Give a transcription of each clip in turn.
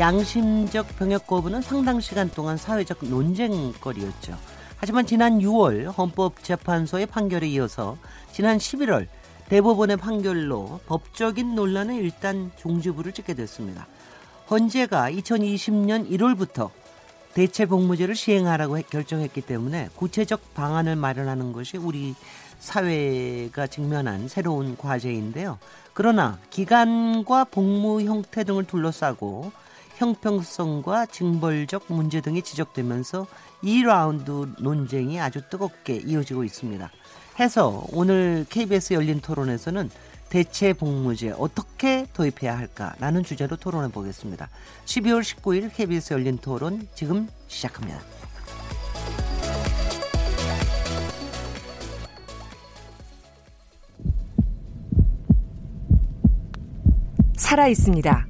양심적 병역 거부는 상당 시간 동안 사회적 논쟁거리였죠. 하지만 지난 6월 헌법재판소의 판결에 이어서 지난 11월 대법원의 판결로 법적인 논란은 일단 종지부를 찍게 됐습니다. 헌재가 2020년 1월부터 대체 복무제를 시행하라고 결정했기 때문에 구체적 방안을 마련하는 것이 우리 사회가 직면한 새로운 과제인데요. 그러나 기간과 복무 형태 등을 둘러싸고 형평성과 징벌적 문제 등이 지적되면서 2라운드 논쟁이 아주 뜨겁게 이어지고 있습니다. 해서 오늘 KBS 열린 토론에서는 대체 복무제 어떻게 도입해야 할까라는 주제로 토론해 보겠습니다. 12월 19일 KBS 열린 토론 지금 시작합니다. 살아 있습니다.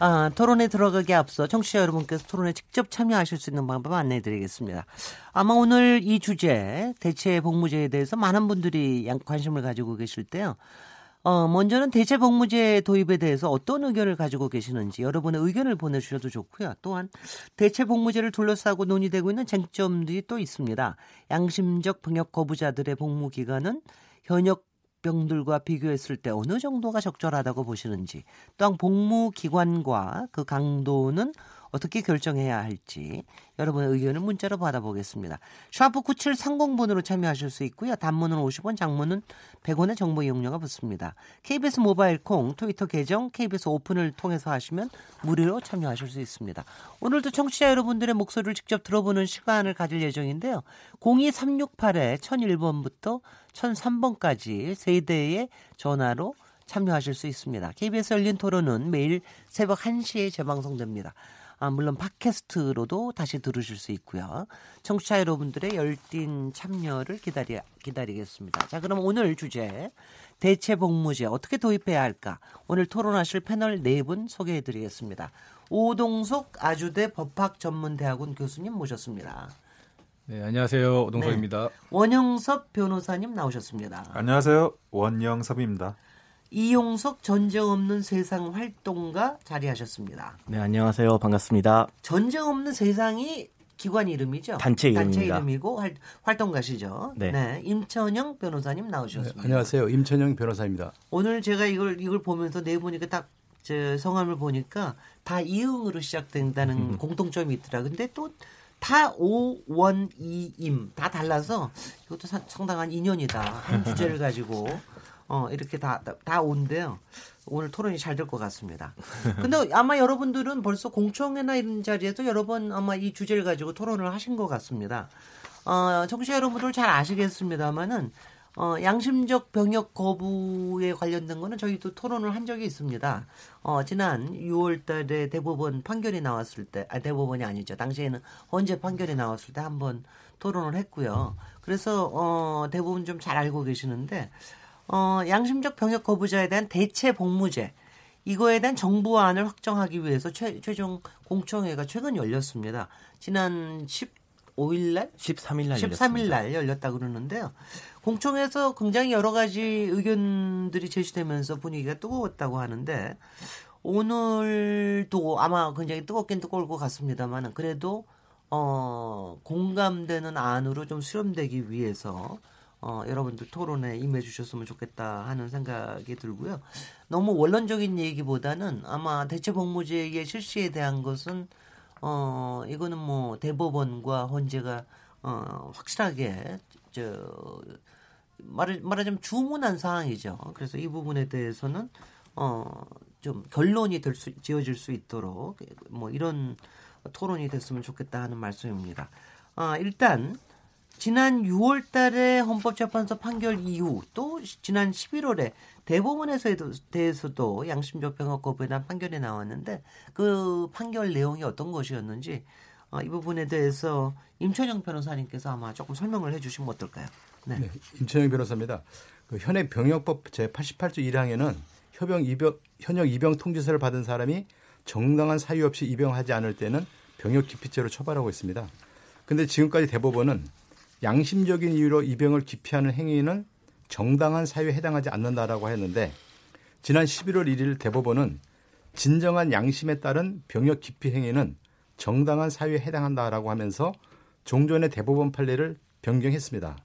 아, 토론에 들어가기 앞서 청취자 여러분께서 토론에 직접 참여하실 수 있는 방법 안내해 드리겠습니다. 아마 오늘 이 주제 대체 복무제에 대해서 많은 분들이 관심을 가지고 계실 때요. 어, 먼저는 대체 복무제 도입에 대해서 어떤 의견을 가지고 계시는지 여러분의 의견을 보내주셔도 좋고요. 또한 대체 복무제를 둘러싸고 논의되고 있는 쟁점들이 또 있습니다. 양심적 병역 거부자들의 복무 기간은 현역 병들과 비교했을 때 어느 정도가 적절하다고 보시는지 또한 복무 기관과 그 강도는 어떻게 결정해야 할지 여러분의 의견을 문자로 받아보겠습니다. 샤프 9730번으로 참여하실 수 있고요. 단문은 50원, 장문은 100원의 정보 이용료가 붙습니다. KBS 모바일 콩, 트위터 계정, KBS 오픈을 통해서 하시면 무료로 참여하실 수 있습니다. 오늘도 청취자 여러분들의 목소리를 직접 들어보는 시간을 가질 예정인데요. 02368에 1001번부터 1003번까지 세 대의 전화로 참여하실 수 있습니다. KBS 열린 토론은 매일 새벽 1시에 재방송됩니다. 아, 물론 팟캐스트로도 다시 들으실 수 있고요. 청취자 여러분들의 열띤 참여를 기다리, 기다리겠습니다. 자, 그럼 오늘 주제 대체 복무제 어떻게 도입해야 할까? 오늘 토론하실 패널 네 분 소개해 드리겠습니다. 오동석 아주대 법학전문대학원 교수님 모셨습니다. 네, 안녕하세요. 오동석입니다. 네. 원영섭 변호사님 나오셨습니다. 안녕하세요. 원영섭입니다. 이용석 전쟁 없는 세상 활동가 자리하셨습니다. 네, 안녕하세요. 반갑습니다. 전쟁 없는 세상이 기관 이름이죠. 단체 이름입니다. 단체 이름이고 활, 활동가시죠. 네. 네. 임천영 변호사님 나오셨습니다. 네, 안녕하세요. 임천영 변호사입니다. 오늘 제가 이걸 이걸 보면서 내 보니까 딱저 성함을 보니까 다 이응으로 시작된다는 음. 공통점이 있더라. 근데 또 다 오원이임 다 달라서 이것도 상당한 인연이다. 한 주제를 가지고 어, 이렇게 다, 다, 다 온대요. 오늘 토론이 잘 될 것 같습니다. 근데 아마 여러분들은 벌써 공청회나 이런 자리에서 여러 번 아마 이 주제를 가지고 토론을 하신 것 같습니다. 어, 청취자 여러분들 잘 아시겠습니다만은 어, 양심적 병역 거부에 관련된 거는 저희도 토론을 한 적이 있습니다. 어, 지난 6월 달에 대법원 판결이 나왔을 때, 아, 대법원이 아니죠. 당시에는 헌재 판결이 나왔을 때 한번 토론을 했고요. 그래서, 어, 대부분 좀 잘 알고 계시는데, 어, 양심적 병역 거부자에 대한 대체 복무제 이거에 대한 정부안을 확정하기 위해서 최, 최종 공청회가 최근 열렸습니다. 지난 15일 날 13일 날 13일 날 열렸다 그러는데요. 공청회에서 굉장히 여러 가지 의견들이 제시되면서 분위기가 뜨거웠다고 하는데 오늘도 아마 굉장히 뜨겁긴 뜨거울 것 같습니다만은 그래도 어 공감되는 안으로 좀 수렴되기 위해서 어, 여러분들 토론에 임해 주셨으면 좋겠다 하는 생각이 들고요. 너무 원론적인 얘기보다는 아마 대체 복무제의 실시에 대한 것은 어, 이거는 뭐 대법원과 헌재가 어, 확실하게 저말 말하자면 주문한 사항이죠. 그래서 이 부분에 대해서는 어, 좀 결론이 될 수, 지어질 수 있도록 뭐 이런 토론이 됐으면 좋겠다 하는 말씀입니다. 아, 일단 지난 6월 달에 헌법재판소 판결 이후 또 지난 11월에 대법원에서 대해서도 양심적 병역 거부에 대한 판결이 나왔는데 그 판결 내용이 어떤 것이었는지 어, 이 부분에 대해서 임천영 변호사님께서 아마 조금 설명을 해 주시면 어떨까요? 네. 네 임천영 변호사입니다. 그 현행 병역법 제 88조 1항에는 협영 입영, 현역 입영 통지서를 받은 사람이 정당한 사유 없이 입영하지 않을 때는 병역 기피죄로 처벌하고 있습니다. 근데 지금까지 대법원은 양심적인 이유로 입영을 기피하는 행위는 정당한 사유에 해당하지 않는다라고 했는데 지난 11월 1일 대법원은 진정한 양심에 따른 병역 기피 행위는 정당한 사유에 해당한다라고 하면서 종전의 대법원 판례를 변경했습니다.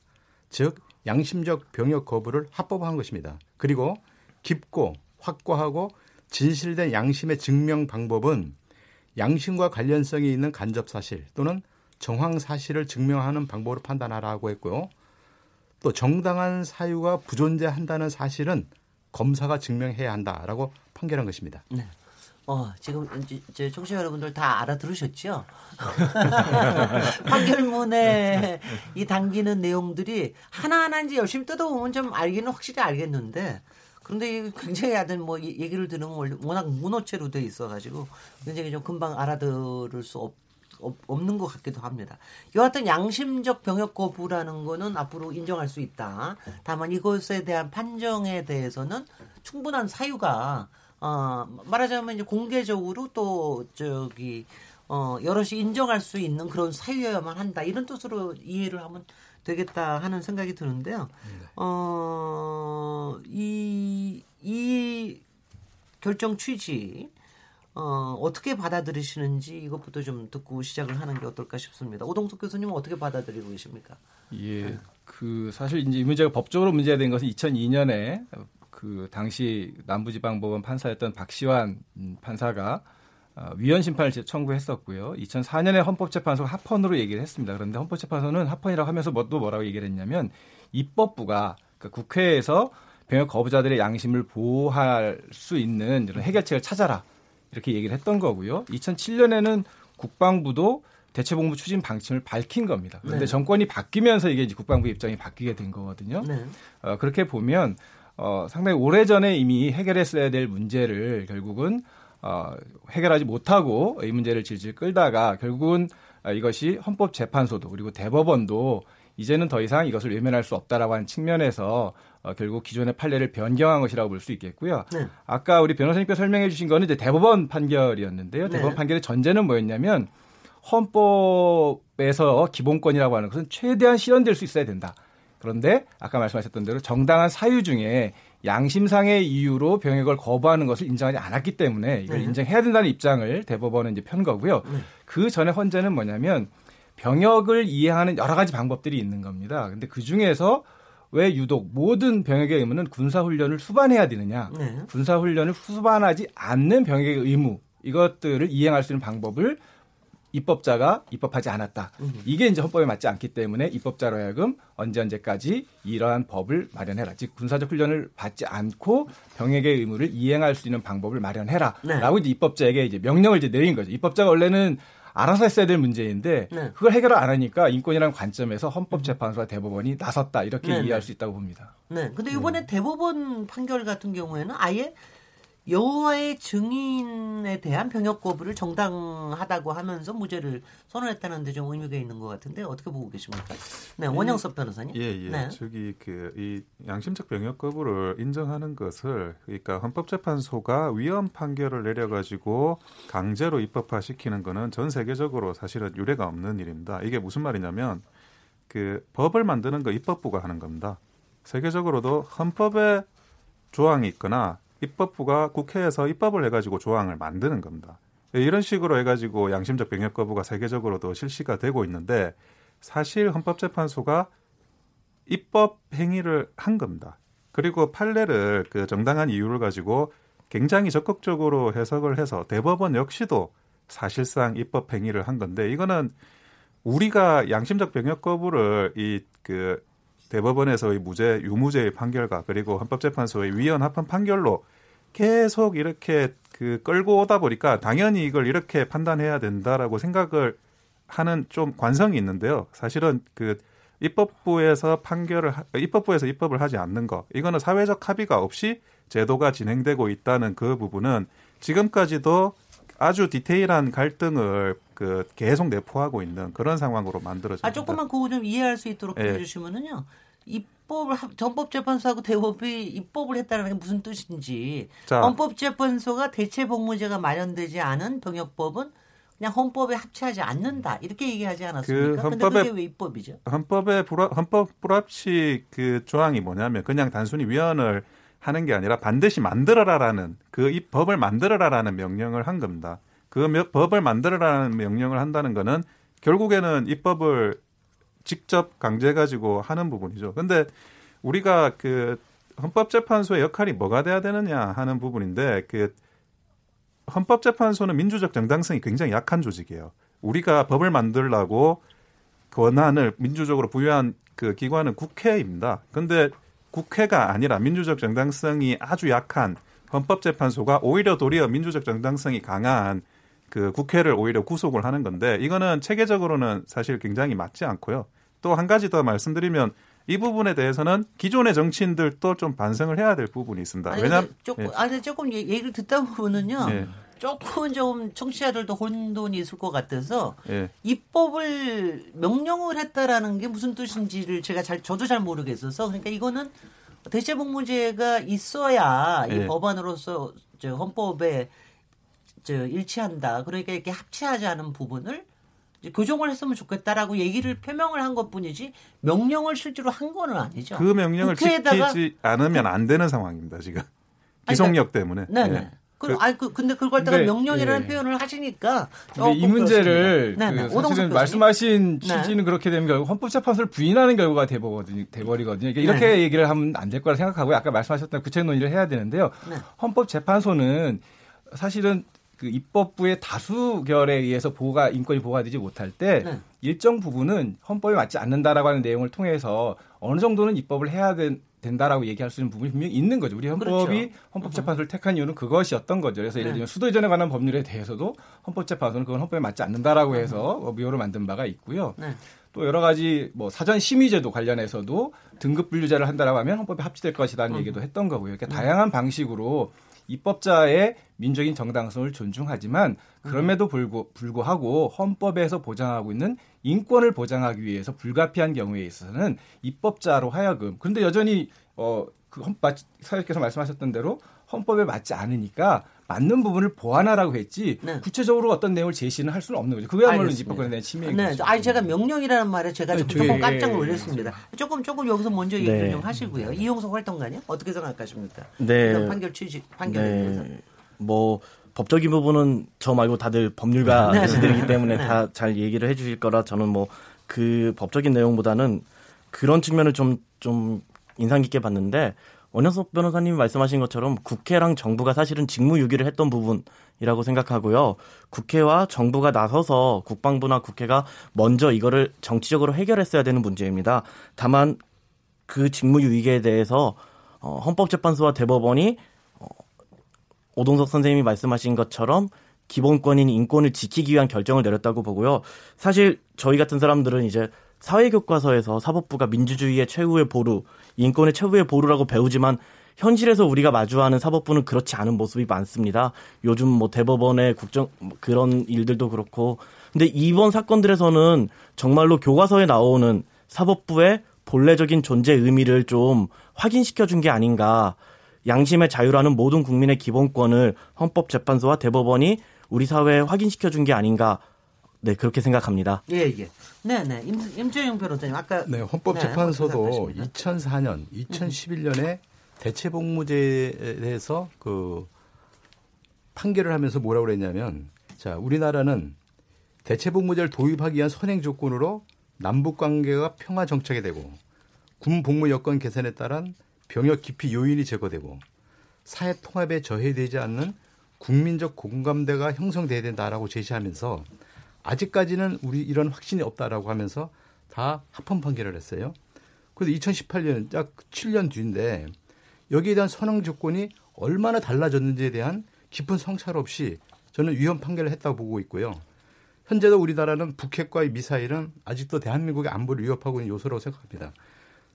즉 양심적 병역 거부를 합법화한 것입니다. 그리고 깊고 확고하고 진실된 양심의 증명 방법은 양심과 관련성이 있는 간접 사실 또는 정황 사실을 증명하는 방법으로 판단하라고 했고요. 또 정당한 사유가 부존재한다는 사실은 검사가 증명해야 한다라고 판결한 것입니다. 네. 어, 지금 이제 청취자 여러분들 다 알아들으셨죠? 판결문에 이 담기는 내용들이 하나하나 이제 열심히 뜯어보면 좀 알기는 확실히 알겠는데 그런데 굉장히 하여튼 뭐 얘기를 들으면 워낙 문어체로 돼 있어가지고 굉장히 좀 금방 알아들을 수 없, 없는 것 같기도 합니다. 여하튼 양심적 병역 거부라는 거는 앞으로 인정할 수 있다. 다만 이것에 대한 판정에 대해서는 충분한 사유가 어, 말하자면 이제 공개적으로 또 저기 어, 여럿이 인정할 수 있는 그런 사유여야만 한다. 이런 뜻으로 이해를 하면 되겠다 하는 생각이 드는데요. 네. 어, 이, 이 결정 취지, 어, 어떻게 받아들이시는지 이것부터 좀 듣고 시작을 하는 게 어떨까 싶습니다. 오동석 교수님은 어떻게 받아들이고 계십니까? 예. 그 사실 이제 이 문제가 법적으로 문제가 된 것은 2002년에 그 당시 남부지방법원 판사였던 박시환 판사가 어, 위헌 심판을 청구했었고요. 2004년에 헌법재판소가 합헌으로 얘기를 했습니다. 그런데 헌법재판소는 합헌이라고 하면서 뭐또 뭐라고 얘기를 했냐면 입법부가 그러니까 국회에서 병역 거부자들의 양심을 보호할 수 있는 이런 해결책을 찾아라 이렇게 얘기를 했던 거고요. 2007년에는 국방부도 대체복무 추진 방침을 밝힌 겁니다. 그런데 네. 정권이 바뀌면서 이게 이제 국방부 입장이 바뀌게 된 거거든요. 네. 어, 그렇게 보면 어, 상당히 오래 전에 이미 해결했어야 될 문제를 결국은 어, 해결하지 못하고 이 문제를 질질 끌다가 결국은 이것이 헌법재판소도 그리고 대법원도 이제는 더 이상 이것을 외면할 수 없다라고 하는 측면에서 어, 결국 기존의 판례를 변경한 것이라고 볼 수 있겠고요. 네. 아까 우리 변호사님께서 설명해 주신 거는 이제 대법원 판결이었는데요. 대법원 네. 판결의 전제는 뭐였냐면 헌법에서 기본권이라고 하는 것은 최대한 실현될 수 있어야 된다. 그런데 아까 말씀하셨던 대로 정당한 사유 중에 양심상의 이유로 병역을 거부하는 것을 인정하지 않았기 때문에 이걸 네. 인정해야 된다는 입장을 대법원은 이제 편 거고요. 네. 그 전에 헌재는 뭐냐면 병역을 이해하는 여러 가지 방법들이 있는 겁니다. 근데 그 중에서 왜 유독 모든 병역의 의무는 군사훈련을 수반해야 되느냐? 네. 군사훈련을 수반하지 않는 병역의 의무 이것들을 이행할 수 있는 방법을 입법자가 입법하지 않았다. 음. 이게 이제 헌법에 맞지 않기 때문에 입법자로 하여금 언제 언제까지 이러한 법을 마련해라. 즉 군사적 훈련을 받지 않고 병역의 의무를 이행할 수 있는 방법을 마련해라라고 네. 이제 입법자에게 이제 명령을 이제 내린 거죠. 입법자가 원래는 알아서 했어야 될 문제인데 네. 그걸 해결을 안 하니까 인권이라는 관점에서 헌법재판소와 대법원이 나섰다 이렇게 네. 이해할 수 있다고 봅니다. 네. 근데 이번에 네. 대법원 판결 같은 경우에는 아예 여호와의 증인에 대한 병역 거부를 정당하다고 하면서 무죄를 선언했다는데 좀 의미가 있는 것 같은데 어떻게 보고 계십니까? 네, 원영섭 변호사님. 예, 예. 네. 저기 그 이 양심적 병역 거부를 인정하는 것을 그러니까 헌법재판소가 위헌 판결을 내려가지고 강제로 입법화시키는 거는 전 세계적으로 사실은 유례가 없는 일입니다. 이게 무슨 말이냐면 그 법을 만드는 거 입법부가 하는 겁니다. 세계적으로도 헌법에 조항이 있거나 입법부가 국회에서 입법을 해가지고 조항을 만드는 겁니다. 이런 식으로 해가지고 양심적 병역 거부가 세계적으로도 실시가 되고 있는데 사실 헌법재판소가 입법 행위를 한 겁니다. 그리고 판례를 그 정당한 이유를 가지고 굉장히 적극적으로 해석을 해서 대법원 역시도 사실상 입법 행위를 한 건데 이거는 우리가 양심적 병역 거부를 이 그 대법원에서의 무죄 유무죄의 판결과 그리고 헌법재판소의 위헌 합헌 판결로 계속 이렇게 그 끌고 오다 보니까 당연히 이걸 이렇게 판단해야 된다라고 생각을 하는 좀 관성이 있는데요. 사실은 그 입법부에서 판결을 하- 입법부에서 입법을 하지 않는 거 이거는 사회적 합의가 없이 제도가 진행되고 있다는 그 부분은 지금까지도 아주 디테일한 갈등을 그 계속 내포하고 있는 그런 상황으로 만들어집니다. 아 조금만 그거 좀 이해할 수 있도록 예. 해주시면은요. 입 법을 하- 전법재판소하고 대법이 입법을 했다는 게 무슨 뜻인지 자. 헌법재판소가 대체 복무제가 마련되지 않은 병역법은 그냥 헌법에 합치하지 않는다 이렇게 얘기하지 않았습니까? 그 헌법에- 그게 왜 입법이죠? 헌법의 불합, 헌법 불합치 그 조항이 뭐냐면 그냥 단순히 위헌을 하는 게 아니라 반드시 만들어라라는 그 이 법을 만들어라라는 명령을 한 겁니다. 그 며- 법을 만들어라는 명령을 한다는 거는 결국에는 입법을 직접 강제 가지고 하는 부분이죠. 근데 우리가 그 헌법재판소의 역할이 뭐가 돼야 되느냐 하는 부분인데 그 헌법재판소는 민주적 정당성이 굉장히 약한 조직이에요. 우리가 법을 만들라고 권한을 민주적으로 부여한 그 기관은 국회입니다. 근데 국회가 아니라 민주적 정당성이 아주 약한 헌법재판소가 오히려 도리어 민주적 정당성이 강한 그 국회를 오히려 구속을 하는 건데 이거는 체계적으로는 사실 굉장히 맞지 않고요. 또 한 가지 더 말씀드리면 이 부분에 대해서는 기존의 정치인들도 좀 반성을 해야 될 부분이 있습니다. 근데 조금 예. 아니 조금 얘- 얘기를 듣다 보면은요. 예. 조금 좀 청취자들도 혼돈이 있을 것 같아서 예. 입법을 명령을 했다라는 게 무슨 뜻인지를 제가 잘 저도 잘 모르겠어서 그러니까 이거는 대체복무제가 있어야 이 예. 법안으로서 저 헌법에 저 일치한다. 그러니까 이렇게 합치하지 않은 부분을 이제 교정을 했으면 좋겠다라고 얘기를 표명을 한 것뿐이지 명령을 실제로 한 거는 아니죠. 그 명령을 지키지 않으면 안 되는 상황입니다. 지금 아니, 기속력 때문에. 네네. 예. 그, 아니, 그, 근데 그걸 갖다가 명령이라는 예. 표현을 하시니까. 근데 이 문제를 네네. 그 사실은. 말씀하신 네. 취지는 그렇게 되면 결국 헌법재판소를 부인하는 결과가 돼버거든요. 돼버리거든요. 그러니까 이렇게 네. 얘기를 하면 안 될 거라 생각하고 아까 말씀하셨던 구체 논의를 해야 되는데요. 네. 헌법재판소는 사실은 그 입법부의 다수결에 의해서 보호가 인권이 보호가 되지 못할 때 네. 일정 부분은 헌법에 맞지 않는다라고 하는 내용을 통해서 어느 정도는 입법을 해야 된, 된다라고 얘기할 수 있는 부분이 분명히 있는 거죠. 우리 헌법이 그렇죠. 헌법재판소를 택한 이유는 그것이었던 거죠. 그래서 예를 네. 들면 수도 이전에 관한 법률에 대해서도 헌법재판소는 그건 헌법에 맞지 않는다라고 해서 뭐 무효로 만든 바가 있고요. 네. 또 여러 가지 뭐 사전 심의제도 관련해서도 등급 분류제를 한다라고 하면 헌법에 합치될 것이라는 얘기도 했던 거고요. 그러니까 다양한 방식으로 입법자의 민족인 정당성을 존중하지만 그럼에도 불구, 불구 하고 헌법에서 보장하고 있는 인권을 보장하기 위해서 불가피한 경우에 있어서는 입법자로 하여금 그런데 여전히 어그 사회께서 말씀하셨던 대로 헌법에 맞지 않으니까 맞는 부분을 보완하라고 했지 네. 구체적으로 어떤 내용을 제시는 할 수는 없는 거죠. 그거야말로 알겠습니다. 입법권에 대한 침해인 네, 거죠. 아니 제가 명령이라는 말에 제가 좀, 네, 조금 저기, 깜짝 예, 놀랐습니다. 조금 조금 여기서 먼저 얘기를 네. 좀 하시고요. 이용석 활동가님 어떻게 생각하십니까? 네. 판결 취지 판결에 대해서. 네. 뭐 법적인 부분은 저 말고 다들 법률가 네, 네. 때문에 네. 다잘 얘기를 해주실 거라 저는 뭐 그 법적인 내용보다는 그런 측면을 좀좀 인상 깊게 봤는데 원현석 변호사님이 말씀하신 것처럼 국회랑 정부가 사실은 직무유기를 했던 부분이라고 생각하고요. 국회와 정부가 나서서 국방부나 국회가 먼저 이거를 정치적으로 해결했어야 되는 문제입니다. 다만 그 직무유기에 대해서 어, 헌법재판소와 대법원이 어, 오동석 선생님이 말씀하신 것처럼 기본권인 인권을 지키기 위한 결정을 내렸다고 보고요. 사실 저희 같은 사람들은 이제 사회교과서에서 사법부가 민주주의의 최후의 보루, 인권의 최후의 보루라고 배우지만 현실에서 우리가 마주하는 사법부는 그렇지 않은 모습이 많습니다. 요즘 뭐 대법원의 국정 뭐 그런 일들도 그렇고 근데 이번 사건들에서는 정말로 교과서에 나오는 사법부의 본래적인 존재 의미를 좀 확인시켜 준 게 아닌가. 양심의 자유라는 모든 국민의 기본권을 헌법재판소와 대법원이 우리 사회에 확인시켜 준 게 아닌가. 네, 그렇게 생각합니다. 예, 예. 네, 네. 임, 임재용 변호사님 아까 네, 네, 헌법재판소도 생각하십니까? 2004년, 2011년에 대체복무제에 대해서 그 판결을 하면서 뭐라고 그랬냐면 자, 우리나라는 대체복무제를 도입하기 위한 선행 조건으로 남북 관계가 평화 정착이 되고 군 복무 여건 개선에 따른 병역 기피 요인이 제거되고 사회 통합에 저해되지 않는 국민적 공감대가 형성돼야 된다라고 제시하면서 아직까지는 우리 이런 확신이 없다라고 하면서 다 합헌 판결을 했어요. 그래서 2018년 약 7년 뒤인데 여기에 대한 선행 조건이 얼마나 달라졌는지에 대한 깊은 성찰 없이 저는 위헌 판결을 했다고 보고 있고요. 현재도 우리나라는 북핵과의 미사일은 아직도 대한민국의 안보를 위협하고 있는 요소라고 생각합니다.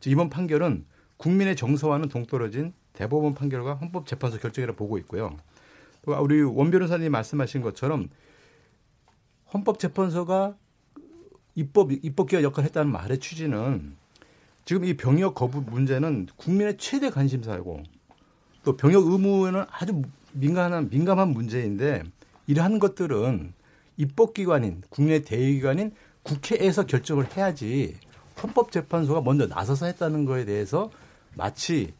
이번 판결은 국민의 정서와는 동떨어진 대법원 판결과 헌법재판소 결정이라 보고 있고요. 또 우리 원 변호사님이 말씀하신 것처럼 헌법재판소가 입법 입법기관 역할을 했다는 말의 취지는 지금 이 병역 거부 문제는 국민의 최대 관심사이고 또 병역 의무는 아주 민감한 민감한 문제인데 이러한 것들은 입법기관인 국내 대의기관인 국회에서 결정을 해야지 헌법재판소가 먼저 나서서 했다는 거에 대해서 마치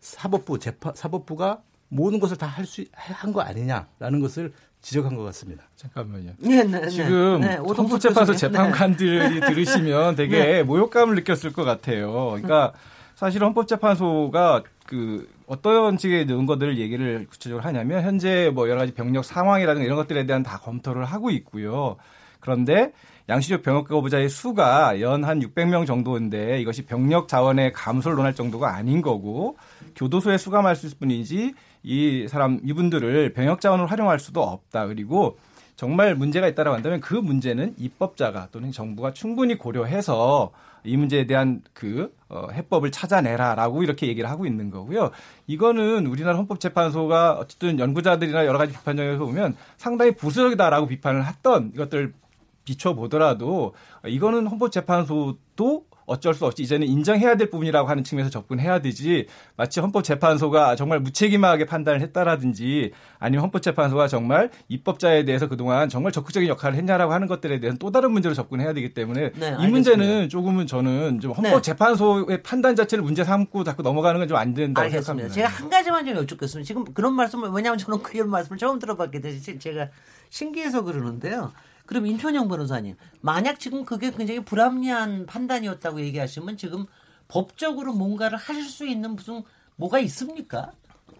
사법부 재판 사법부가 모든 것을 다 할 수 한 거 아니냐라는 것을 지적한 것 같습니다. 잠깐만요. 네, 네, 네. 지금 네, 헌법재판소 네. 재판관들이 들으시면 되게 네. 모욕감을 느꼈을 것 같아요. 그러니까 사실 헌법재판소가 그 어떤 식의 논거들을 얘기를 구체적으로 하냐면 현재 뭐 여러 가지 병력 상황이라든가 이런 것들에 대한 다 검토를 하고 있고요. 그런데 양시적 병역 거부자의 수가 연 한 600명 정도인데 이것이 병력 자원의 감소를 논할 정도가 아닌 거고 교도소에 수감할 수 있을 뿐이지 이 사람 이분들을 병역 자원으로 활용할 수도 없다. 그리고 정말 문제가 있다라고 한다면 그 문제는 입법자가 또는 정부가 충분히 고려해서 이 문제에 대한 그 어, 해법을 찾아내라라고 이렇게 얘기를 하고 있는 거고요. 이거는 우리나라 헌법재판소가 어쨌든 연구자들이나 여러 가지 비판 점에서 보면 상당히 부수적이다라고 비판을 했던 이것들 비춰보더라도 이거는 헌법재판소도 어쩔 수 없이 이제는 인정해야 될 부분이라고 하는 측면에서 접근해야 되지 마치 헌법재판소가 정말 무책임하게 판단을 했다라든지 아니면 헌법재판소가 정말 입법자에 대해서 그동안 정말 적극적인 역할을 했냐라고 하는 것들에 대한 또 다른 문제로 접근해야 되기 때문에 네, 이. 문제는 조금은 저는 좀 헌법재판소의 판단 자체를 문제 삼고 자꾸 넘어가는 건 좀 안 된다고 알겠습니다. 생각합니다. 제가 한 가지만 좀 여쭙겠습니다. 지금 그런 말씀을 왜냐하면 저는 그런 말씀을 처음 들어봤기 때문에 제가 신기해서 그러는데요. 그럼 인천영 변호사님, 만약 지금 그게 굉장히 불합리한 판단이었다고 얘기하시면 지금 법적으로 뭔가를 하실 수 있는 무슨 뭐가 있습니까?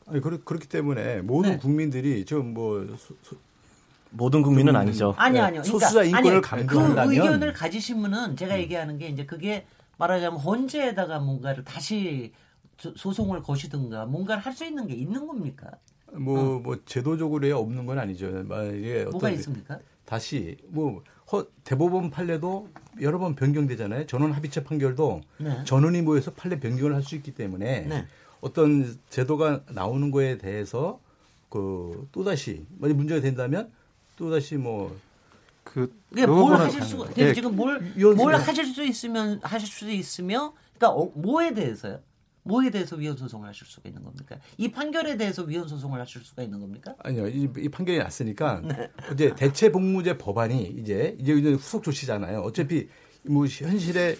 아니 그렇, 그렇기 때문에 모든 네. 국민들이 지금 뭐 소- 소- 모든 국민은 아니죠. 아니 네, 아니요. 소수자 인권을 강조한다면 그 의견을 가지시면은 제가 얘기하는 게 이제 그게 말하자면 헌재에다가 뭔가를 다시 소- 소송을 거시든가 뭔가를 할 수 있는 게 있는 겁니까? 뭐, 뭐 제도적으로야 없는 건 아니죠. 만약에 뭐가 어떤 있습니까? 다시 뭐 허- 대법원 판례도 여러 번 변경되잖아요. 전원 합의체 판결도 네. 전원이 모여서 판례 변경을 할 수 있기 때문에 네. 어떤 제도가 나오는 거에 대해서 그 또다시 만약 문제가 된다면 또다시 뭐 그, 이게 그뭘 부분은 하실 당- 수가 예, 지금 뭘, 뭘. 하실 수 있으면 하실 수 있으며 그러니까 어, 뭐에 대해서요? 뭐에 대해서 위헌 소송을 하실 수가 있는 겁니까? 이 판결에 대해서 위헌 소송을 하실 수가 있는 겁니까? 아니요 이, 이 판결이 났으니까 네. 이제 대체 복무제 법안이 이제 이제 후속 조치잖아요. 어차피 뭐 현실에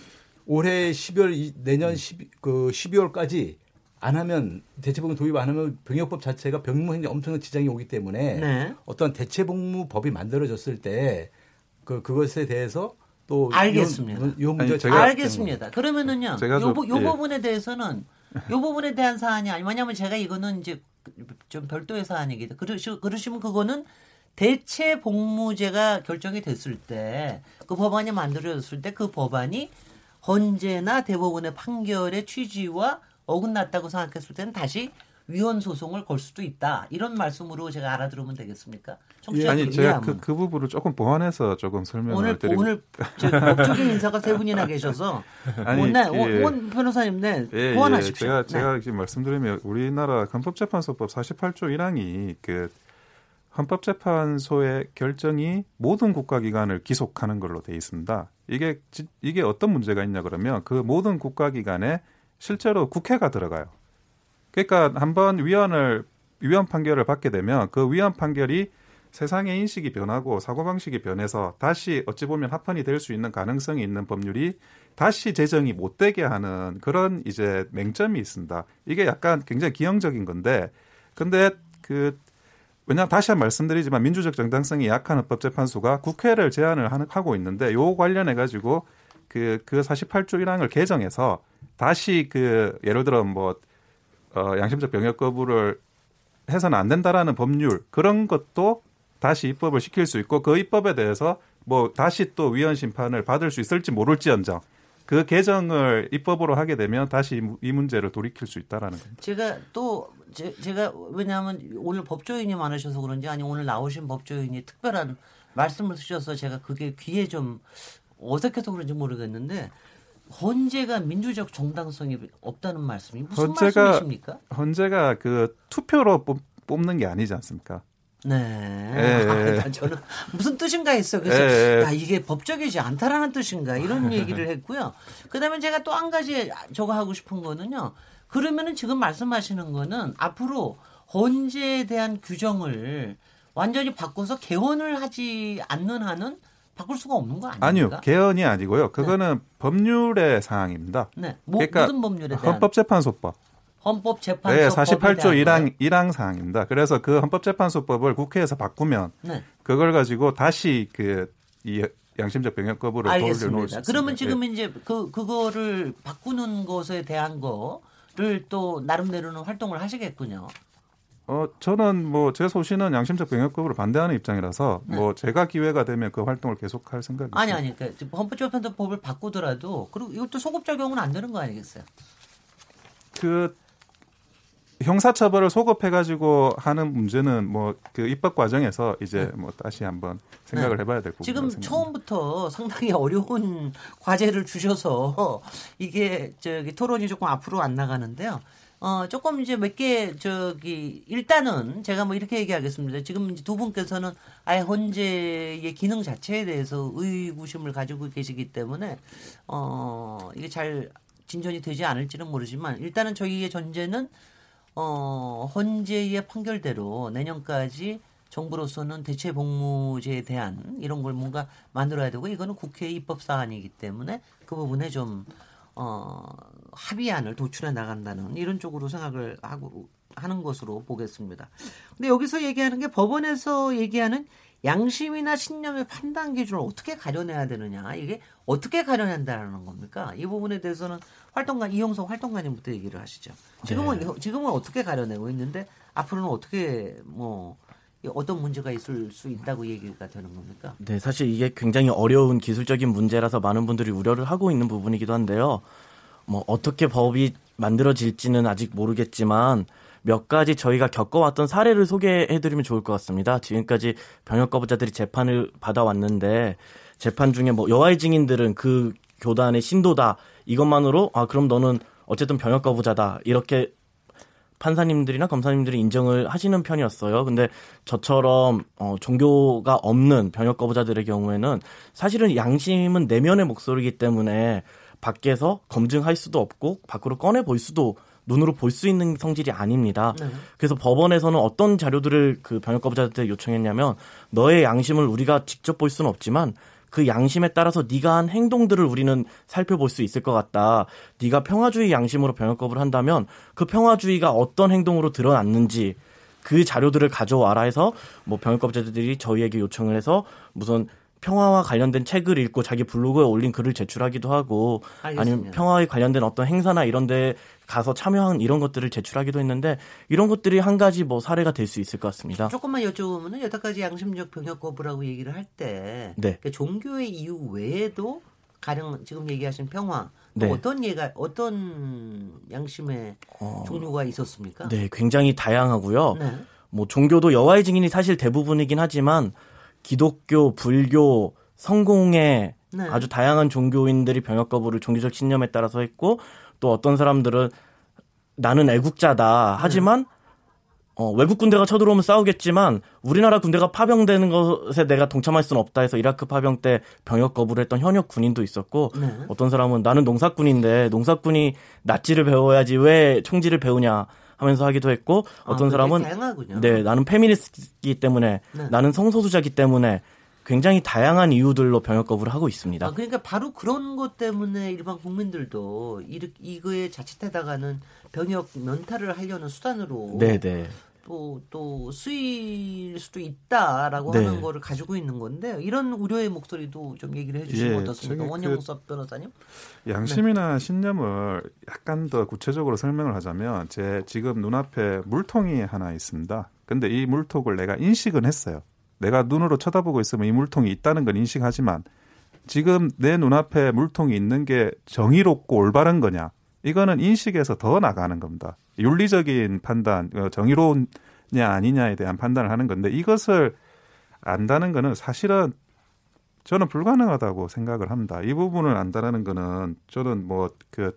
올해 12월 이- 내년 12, 그 12월까지 안 하면 대체복무 도입 안 하면 병역법 자체가 병무행에 엄청난 지장이 오기 때문에 네. 어떤 대체복무법이 만들어졌을 때 그 그것에 대해서 또 알겠습니다. 이, 이 문제 아니, 제가- 알겠습니다. 그러면은요. 제가 요, 좀- 부- 요 예. 부분에 대해서는 요 부분에 대한 사안이 아니 왜냐하면 제가 이거는 이제 좀 별도의 사안이기 때문에 그러시, 그러시면 그거는 대체 복무제가 결정이 됐을 때 그 법안이 만들어졌을 때 그 법안이 헌재나 대법원의 판결의 취지와 어긋났다고 생각했을 때는 다시 위헌 소송을 걸 수도 있다. 이런 말씀으로 제가 알아들으면 되겠습니까? 청취자 아니 분 제가. 그, 그 부분을 조금 보완해서 조금 설명을 오늘 드리고 오늘 저 법적인 인사가 세 분이나 계셔서 아니, 오늘 예. 원 변호사님 네 예, 보완하십시오. 예. 제가 네. 제가 지금 말씀드리면 우리나라 헌법재판소법 48조 1항이 그 헌법재판소의 결정이 모든 국가기관을 기속하는 걸로 돼 있습니다. 이게 지- 이게 어떤 문제가 있냐 그러면 그 모든 국가기관에 실제로 국회가 들어가요. 그러니까 한번 위헌을 위헌 판결을 받게 되면 그 위헌 판결이 세상의 인식이 변하고 사고방식이 변해서 다시 어찌 보면 합헌이 될 수 있는 가능성이 있는 법률이 다시 제정이 못 되게 하는 그런 이제 맹점이 있습니다. 이게 약간 굉장히 기형적인 건데 근데 그 왜냐하면 다시 한 번 말씀드리지만 민주적 정당성이 약한 헌법재판소가 국회를 제안을 하고 있는데 요 관련해 가지고 그, 그 48조 1항을 개정해서 다시 그 예를 들어 뭐 어, 양심적 병역 거부를 해서는 안 된다라는 법률 그런 것도 다시 입법을 시킬 수 있고 그 입법에 대해서 뭐 다시 또 위헌 심판을 받을 수 있을지 모를지언정 그 개정을 입법으로 하게 되면 다시 이 문제를 돌이킬 수 있다라는 겁니다. 제가 또 제, 가 왜냐하면 오늘 법조인이 많으셔서 그런지 아니 오늘 나오신 법조인이 특별한 말씀을 주셔서 제가 그게 귀에 좀 어색해서 그런지 모르겠는데 헌재가 민주적 정당성이 없다는 말씀이 무슨 헌재가- 말씀이십니까? 헌재가 그 투표로 뽑, 뽑는 게 아니지 않습니까? 네. 예, 예. 아, 저는 무슨 뜻인가 했어요. 그래서 예, 예. 야 이게 법적이지 않다라는 뜻인가 이런 얘기를 했고요. 그다음에 제가 또 한 가지 저거 하고 싶은 거는요. 그러면은 지금 말씀하시는 거는 앞으로 헌재에 대한 규정을 완전히 바꿔서 개헌을 하지 않는 한은 바꿀 수가 없는 거 아닙니까? 아니요, 개헌이 아니고요. 그거는 법률의 사항입니다. 네. 뭐, 그러니까 무슨 법률에 대한 헌법재판소법. 헌법재판소 네, 법에 48조 대한 1항 1항 사항입니다. 그래서 그 헌법재판소법을 국회에서 바꾸면 네. 그걸 가지고 다시 그이 양심적 병역 거부를 돌려놓을 수. 있습니다. 그러면 예. 지금 이제 그 그거를 바꾸는 것에 대한 거를 또 나름대로는 활동을 하시겠군요. 어 저는 뭐 제 소신은 양심적 병역 거부를 반대하는 입장이라서 뭐 제가 기회가 되면 그 활동을 계속할 생각입니다. 네. 아니 아니 그러니까 헌법재판소법을 바꾸더라도 그리고 이것도 소급 적용은 안 되는 거 아니겠어요? 그 형사처벌을 소급해가지고 하는 문제는 뭐 그 입법 과정에서 이제 뭐 다시 한번 생각을 네. 해봐야 될 부분이라고 지금. 처음부터 상당히 어려운 과제를 주셔서 이게 저기 토론이 조금 앞으로 안 나가는데요. 어 조금 이제 몇 개 저기 일단은 제가 뭐 이렇게 얘기하겠습니다. 지금 두 분께서는 아예 헌재의 기능 자체에 대해서 의구심을 가지고 계시기 때문에 어 이게 잘 진전이 되지 않을지는 모르지만 일단은 저희의 전제는 어, 헌재의 판결대로 내년까지 정부로서는 대체 복무제에 대한 이런 걸 뭔가 만들어야 되고 이거는 국회의 입법 사안이기 때문에 그 부분에 좀 어, 합의안을 도출해 나간다는 이런 쪽으로 생각을 하고 하는 것으로 보겠습니다. 근데 여기서 얘기하는 게 법원에서 얘기하는 양심이나 신념의 판단 기준을 어떻게 가려내야 되느냐 이게 어떻게 가려낸다는 겁니까? 이 부분에 대해서는 활동가 이용석 활동가님부터 얘기를 하시죠. 지금은 지금은 어떻게 가려내고 있는데 앞으로는 어떻게 뭐 어떤 문제가 있을 수 있다고 얘기가 되는 겁니까? 네, 사실 이게 굉장히 어려운 기술적인 문제라서 많은 분들이 우려를 하고 있는 부분이기도 한데요. 뭐 어떻게 법이 만들어질지는 아직 모르겠지만 몇 가지 저희가 겪어왔던 사례를 소개해드리면 좋을 것 같습니다. 지금까지 병역 거부자들이 재판을 받아왔는데 재판 중에 뭐 여아의 증인들은 그 교단의 신도다 이것만으로 아 그럼 너는 어쨌든 병역 거부자다 이렇게 판사님들이나 검사님들이 인정을 하시는 편이었어요. 근데 저처럼 어, 종교가 없는 병역 거부자들의 경우에는 사실은 양심은 내면의 목소리이기 때문에 밖에서 검증할 수도 없고 밖으로 꺼내 볼 수도 눈으로 볼 수 있는 성질이 아닙니다. 네. 그래서 법원에서는 어떤 자료들을 그 병역 거부자들한테 요청했냐면 너의 양심을 우리가 직접 볼 수는 없지만 그 양심에 따라서 네가 한 행동들을 우리는 살펴볼 수 있을 것 같다. 네가 평화주의 양심으로 병역 거부를 한다면 그 평화주의가 어떤 행동으로 드러났는지 그 자료들을 가져와라 해서 뭐 병역 거부자들이 저희에게 요청을 해서 무슨 평화와 관련된 책을 읽고 자기 블로그에 올린 글을 제출하기도 하고 아니면 알겠습니다. 평화에 관련된 어떤 행사나 이런 데 가서 참여한 이런 것들을 제출하기도 했는데 이런 것들이 한 가지 뭐 사례가 될 수 있을 것 같습니다. 조금만 여쭤보면은 여태까지 양심적 병역 거부라고 얘기를 할때 네. 그 종교의 이유 외에도 가령 지금 얘기하신 평화 또 네. 어떤 예가 어떤 양심의 종류가 있었습니까? 네, 굉장히 다양하고요. 네. 뭐 종교도 여호와의 증인이 사실 대부분이긴 하지만 기독교, 불교, 성공회 네. 아주 다양한 종교인들이 병역 거부를 종교적 신념에 따라서 했고 또 어떤 사람들은 나는 애국자다 하지만 어, 외국 군대가 쳐들어오면 싸우겠지만 우리나라 군대가 파병되는 것에 내가 동참할 수는 없다 해서 이라크 파병 때 병역 거부를 했던 현역 군인도 있었고 네. 어떤 사람은 나는 농사꾼인데 농사꾼이 나치를 배워야지 왜 총질을 배우냐 하면서 하기도 했고 아, 어떤 굉장히 사람은 다양하군요. 네 나는 페미니스트이기 때문에 네. 나는 성소수자기 때문에 굉장히 다양한 이유들로 병역 거부를 하고 있습니다. 아, 그러니까 바로 그런 것 때문에 일반 국민들도 이, 이거에 자칫하다가는 병역 면탈을 하려는 수단으로 네, 네. 또, 또 쓰일 수도 있다라고 네. 하는 거를 가지고 있는 건데 이런 우려의 목소리도 좀 얘기를 해주시면 예, 어떻습니까? 원영섭 변호사님? 양심이나 신념을 약간 더 구체적으로 설명을 하자면 제 지금 눈앞에 물통이 하나 있습니다. 근데 이 물통을 내가 인식은 했어요. 내가 눈으로 쳐다보고 있으면 이 물통이 있다는 건 인식하지만 지금 내 눈앞에 물통이 있는 게 정의롭고 올바른 거냐? 이거는 인식에서 더 나가는 겁니다. 윤리적인 판단, 어, 정의로우냐 아니냐에 대한 판단을 하는 건데 이것을 안다는 거는 사실은 저는 불가능하다고 생각을 합니다. 이 부분을 안다는 거는 저는 뭐 그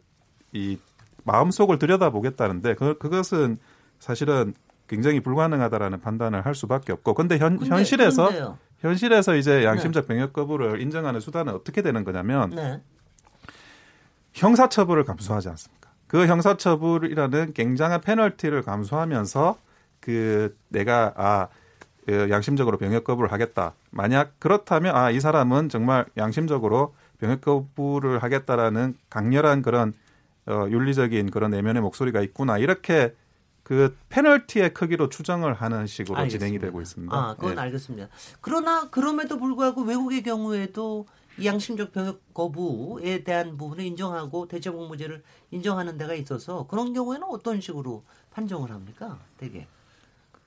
이 마음속을 들여다보겠다는데 그 그것은 사실은 굉장히 불가능하다라는 판단을 할 수밖에 없고 근데 현 근데, 현실에서 근데요. 현실에서 이제 양심적 병역 거부를 인정하는 수단은 어떻게 되는 거냐면 네. 형사처벌을 감수하지 않습니까? 그 형사처벌이라는 굉장한 페널티를 감수하면서 그 내가 아그 양심적으로 병역 거부를 하겠다. 만약 그렇다면 아 이 사람은 정말 양심적으로 병역 거부를 하겠다라는 강렬한 그런 어 윤리적인 그런 내면의 목소리가 있구나. 이렇게 그 페널티의 크기로 추정을 하는 식으로 알겠습니다. 진행이 되고 있습니다. 아, 그건 예. 알겠습니다. 그러나 그럼에도 불구하고 외국의 경우에도 이 양심적 병역 거부에 대한 부분을 인정하고 대체복무제를 인정하는 데가 있어서 그런 경우에는 어떤 식으로 판정을 합니까? 되게.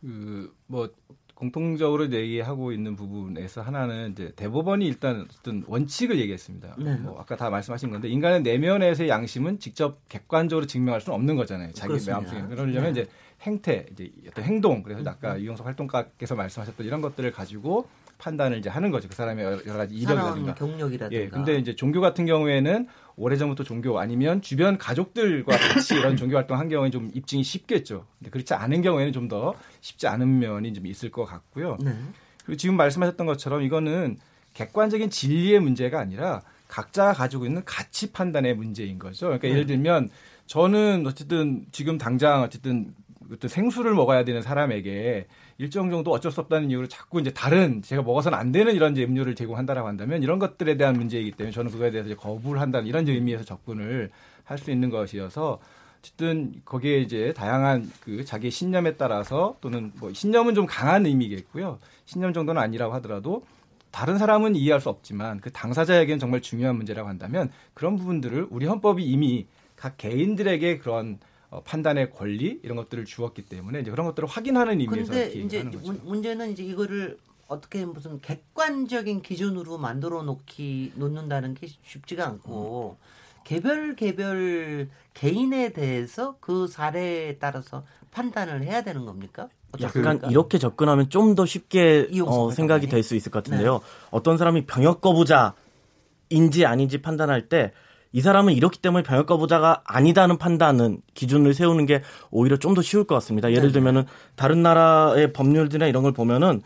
그뭐 공통적으로 얘기하고 있는 부분에서 하나는 이제 대법원이 일단 어떤 원칙을 얘기했습니다. 네. 뭐 아까 다 말씀하신 건데 인간의 내면에서의 양심은 직접 객관적으로 증명할 수는 없는 거잖아요. 자기. 마음속에 그러려면 네. 이제 행태, 이제 어떤 행동, 그래서 아까 이용석 활동가께서 말씀하셨던 이런 것들을 가지고 판단을 이제 하는 거죠. 그 사람의 여러, 가지 이력이라든가. 경력이라든가. 예, 근데 이제 종교 같은 경우에는 오래전부터 종교 아니면 주변 가족들과 같이 이런 종교 활동 한 경우에 좀 입증이 쉽겠죠. 근데 그렇지 않은 경우에는 좀 더 쉽지 않은 면이 좀 있을 것 같고요. 네. 그리고 지금 말씀하셨던 것처럼 이거는 객관적인 진리의 문제가 아니라 각자가 가지고 있는 가치 판단의 문제인 거죠. 그러니까 예를 들면 저는 어쨌든 지금 당장 어쨌든 어떤 생수를 먹어야 되는 사람에게 일정 정도 어쩔 수 없다는 이유로 자꾸 이제 다른 제가 먹어서는 안 되는 이런 이제 음료를 제공한다라고 한다면 이런 것들에 대한 문제이기 때문에 저는 그거에 대해서 거부를 한다는 이런 의미에서 접근을 할 수 있는 것이어서 어쨌든 거기에 이제 다양한 그 자기 신념에 따라서 또는 뭐 신념은 좀 강한 의미겠고요. 신념 정도는 아니라고 하더라도 다른 사람은 이해할 수 없지만 그 당사자에게는 정말 중요한 문제라고 한다면 그런 부분들을 우리 헌법이 이미 각 개인들에게 그런 어, 판단의 권리 이런 것들을 주었기 때문에 이제 그런 것들을 확인하는 의미에서 이렇게 이제 하는 거죠. 문- 문제는 이제 이거를 어떻게 무슨 객관적인 기준으로 만들어 놓기 놓는다는 게 쉽지가 않고 개별 개별 개인에 대해서 그 사례에 따라서 판단을 해야 되는 겁니까? 약간? 이렇게 접근하면 좀 더 쉽게 어, 생각이. 될 수 있을 것 같은데요. 어떤 사람이 병역 거부자인지 아닌지 판단할 때 이 사람은 이렇기 때문에 병역 거부자가 아니다는 판단은 기준을 세우는 게 오히려 좀 더 쉬울 것 같습니다. 예를 들면은 다른 나라의 법률들이나 이런 걸 보면은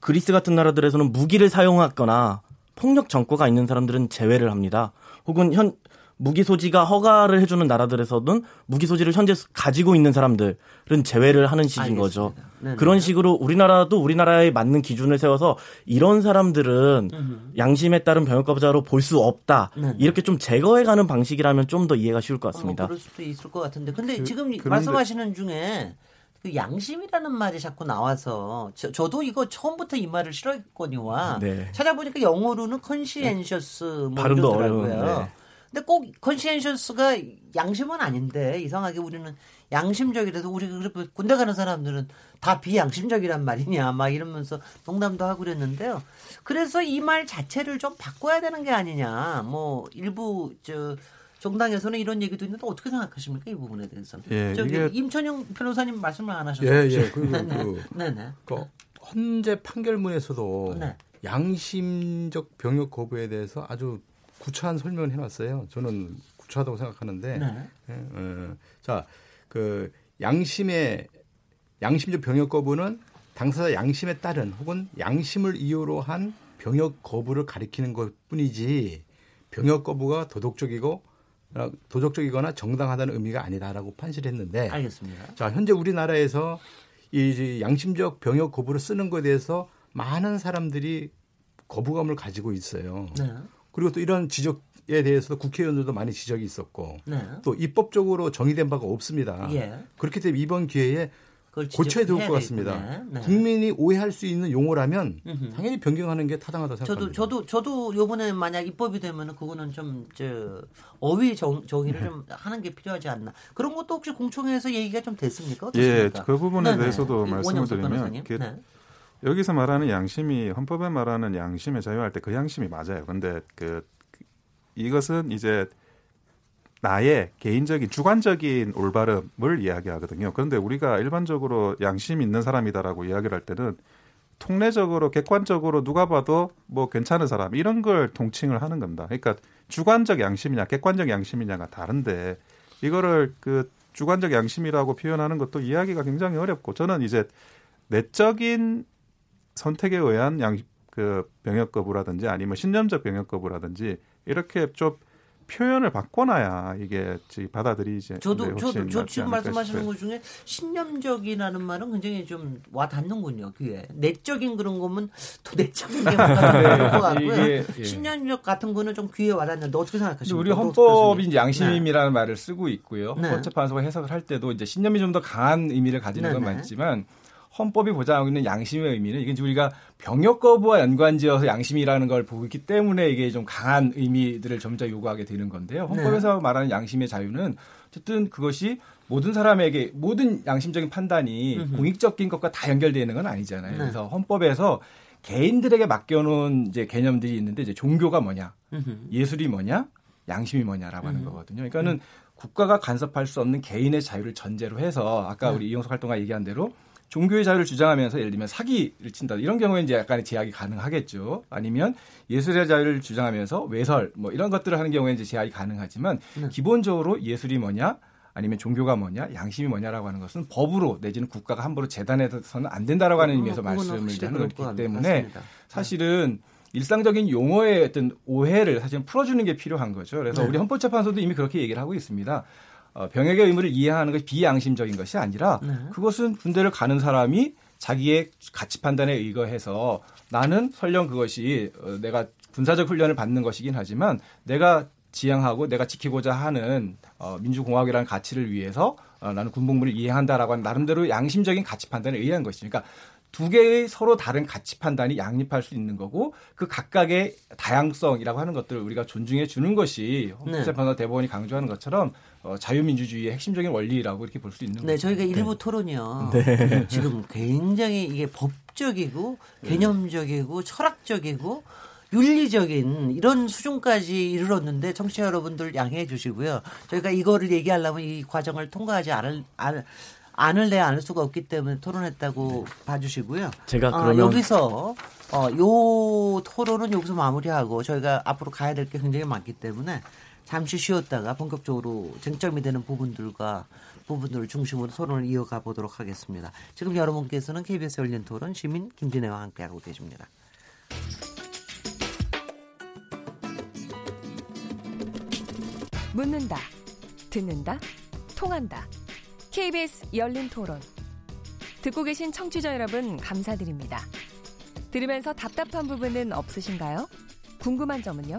그리스 같은 나라들에서는 무기를 사용하거나 폭력 전과가 있는 사람들은 제외를 합니다. 혹은 현 무기 소지가 허가를 해주는 나라들에서는 무기 소지를 현재 가지고 있는 사람들은 제외를 하는 식인 거죠. 알겠습니다. 네네. 그런 식으로 우리나라도 우리나라에 맞는 기준을 세워서 이런 사람들은 양심에 따른 병역거부자로 볼 수 없다. 네네. 이렇게 좀 제거해가는 방식이라면 좀 더 이해가 쉬울 것 어, 같습니다. 그럴 수도 있을 것 같은데. 근데 지금 그런데- 말씀하시는 중에 그 양심이라는 말이 자꾸 나와서 저, 저도 이거 처음부터 이 말을 싫어했거니와 네. 찾아보니까 영어로는 conscientious 뭐 발음도 이러더라고요. 어려운데. 근데 꼭 conscientious가 양심은 아닌데 이상하게 우리는 양심적이라서 우리 그 군대 가는 사람들은 다 비양심적이란 말이냐 막 이러면서 농담도 하고 그랬는데요. 그래서 이 말 자체를 좀 바꿔야 되는 게 아니냐. 뭐 일부 저 정당에서는 이런 얘기도 있는데 어떻게 생각하십니까 이 부분에 대해서는? 예, 저기 이게- 임천영 변호사님 말씀을 안 하셨어요. 예, 예. 그리고 네네. 그, 네네. 그 헌재 판결문에서도 네. 양심적 병역 거부에 대해서 아주 구차한 설명을 해놨어요. 저는 구차하다고 생각하는데, 네. 예, 예. 자, 그 양심의 양심적 병역 거부는 당사자 양심에 따른 혹은 양심을 이유로 한 병역 거부를 가리키는 것뿐이지 병역 거부가 도덕적이고 어, 도덕적이거나 정당하다는 의미가 아니다라고 판시를 했는데 알겠습니다. 자, 현재 우리나라에서 이 양심적 병역 거부를 쓰는 것에 대해서 많은 사람들이 거부감을 가지고 있어요. 네. 그리고 또 이런 지적 에 대해서도 국회의원들도 많이 지적이 있었고 네. 또 입법적으로 정의된 바가 없습니다. 예. 그렇기 때문에 이번 기회에 고쳐야 될 것 같습니다. 네. 국민이 오해할 수 있는 용어라면 음흠. 당연히 변경하는 게 타당하다고 저도 생각합니다. 저도 저도 요번에 만약 입법이 되면은 그거는 좀 저 어휘 정, 정의를 좀 하는 게 필요하지 않나 그런 것도 혹시 공청회에서 얘기가 좀 됐습니까? 예, 어떻습니까? 그 부분에 네네. 대해서도 이 말씀을 드리면. 그 네. 여기서 말하는 양심이 헌법에 말하는 양심의 자유할 때 그 양심이 맞아요. 근데 그 이것은 이제 나의 개인적인 주관적인 올바름을 이야기하거든요. 그런데 우리가 일반적으로 양심 있는 사람이다라고 이야기를 할 때는 통례적으로 객관적으로 누가 봐도 뭐 괜찮은 사람 이런 걸 통칭을 하는 겁니다. 그러니까 주관적 양심이냐 객관적 양심이냐가 다른데 이거를 그 주관적 양심이라고 표현하는 것도 이야기가 굉장히 어렵고 저는 이제 내적인 선택에 의한 양 그 병역 거부라든지 아니면 신념적 병역 거부라든지 이렇게 좀 표현을 바꿔놔야 이게 받아들이지. 저도 저도 저 지금 말씀하시는 것 중에 신념적이라는 말은 굉장히 좀 와닿는군요 귀에. 내적인 그런 거면 또 내적인 게 뭔가 될것 같고요. 예. 신념적 같은 거는 좀 귀에 와닿는데 어떻게 생각하십니까? 우리 헌법이 이제 양심이라는 네. 말을 쓰고 있고요. 네. 헌법재판소가 해석을 할 때도 이제 신념이 좀 더 강한 의미를 가지는 건 네, 네. 맞지만. 헌법이 보장하고 있는 양심의 의미는 이게 우리가 병역 거부와 연관지어서 양심이라는 걸 보고 있기 때문에 이게 좀 강한 의미들을 점점 요구하게 되는 건데요. 헌법에서 네. 말하는 양심의 자유는 어쨌든 그것이 모든 사람에게 모든 양심적인 판단이 음흠. 공익적인 것과 다 연결되어 있는 건 아니잖아요. 네. 그래서 헌법에서 개인들에게 맡겨놓은 이제 개념들이 있는데 이제 종교가 뭐냐, 음흠. 예술이 뭐냐, 양심이 뭐냐라고 하는 거거든요. 그러니까는 음. 국가가 간섭할 수 없는 개인의 자유를 전제로 해서 아까 네. 우리 이용석 활동가 얘기한 대로 종교의 자유를 주장하면서 예를 들면 사기를 친다 이런 경우에 이제 약간의 제약이 가능하겠죠. 아니면 예술의 자유를 주장하면서 외설 뭐 이런 것들을 하는 경우에 이제 제약이 가능하지만 네. 기본적으로 예술이 뭐냐 아니면 종교가 뭐냐 양심이 뭐냐라고 하는 것은 법으로 내지는 국가가 함부로 재단해서는 안 된다라고 하는 의미에서 말씀을 하는 거기 때문에 맞습니다. 사실은 일상적인 용어의 어떤 오해를 사실 풀어주는 게 필요한 거죠. 그래서 네. 우리 헌법재판소도 이미 그렇게 얘기를 하고 있습니다. 어, 병역의 의무를 이해하는 것이 비양심적인 것이 아니라 네. 그것은 군대를 가는 사람이 자기의 가치 판단에 의거해서 나는 설령 그것이 어, 내가 군사적 훈련을 받는 것이긴 하지만 내가 지향하고 내가 지키고자 하는 어, 민주공화국이라는 가치를 위해서 어, 나는 군복무를 이해한다라고 하는 나름대로 양심적인 가치 판단에 의한 것이니까 그러니까 두 개의 서로 다른 가치 판단이 양립할 수 있는 거고 그 각각의 다양성이라고 하는 것들을 우리가 존중해 주는 것이 네. 대법원이 강조하는 것처럼 어, 자유민주주의의 핵심적인 원리라고 이렇게 볼 수 있는 네, 거죠. 저희가 네. 일부 토론이요. 네. 지금 굉장히 이게 법적이고 개념적이고 철학적이고 윤리적인 이런 수준까지 이르렀는데 청취자 여러분들 양해해 주시고요. 저희가 이거를 얘기하려면 이 과정을 통과하지 않을, 않을 안을 내 않을 수가 없기 때문에 토론했다고 네. 봐주시고요. 제가 어, 그러면 어, 여기서 어, 요 토론은 여기서 마무리하고 저희가 앞으로 가야 될 게 굉장히 많기 때문에 잠시 쉬었다가 본격적으로 쟁점이 되는 부분들과 부분들을 중심으로 토론을 이어가 보도록 하겠습니다. 지금 여러분께서는 KBS 열린 토론 시민 김진애와 함께하고 계십니다. 묻는다, 듣는다, 통한다. KBS 열린 토론. 듣고 계신 청취자 여러분 감사드립니다. 들으면서 답답한 부분은 없으신가요? 궁금한 점은요?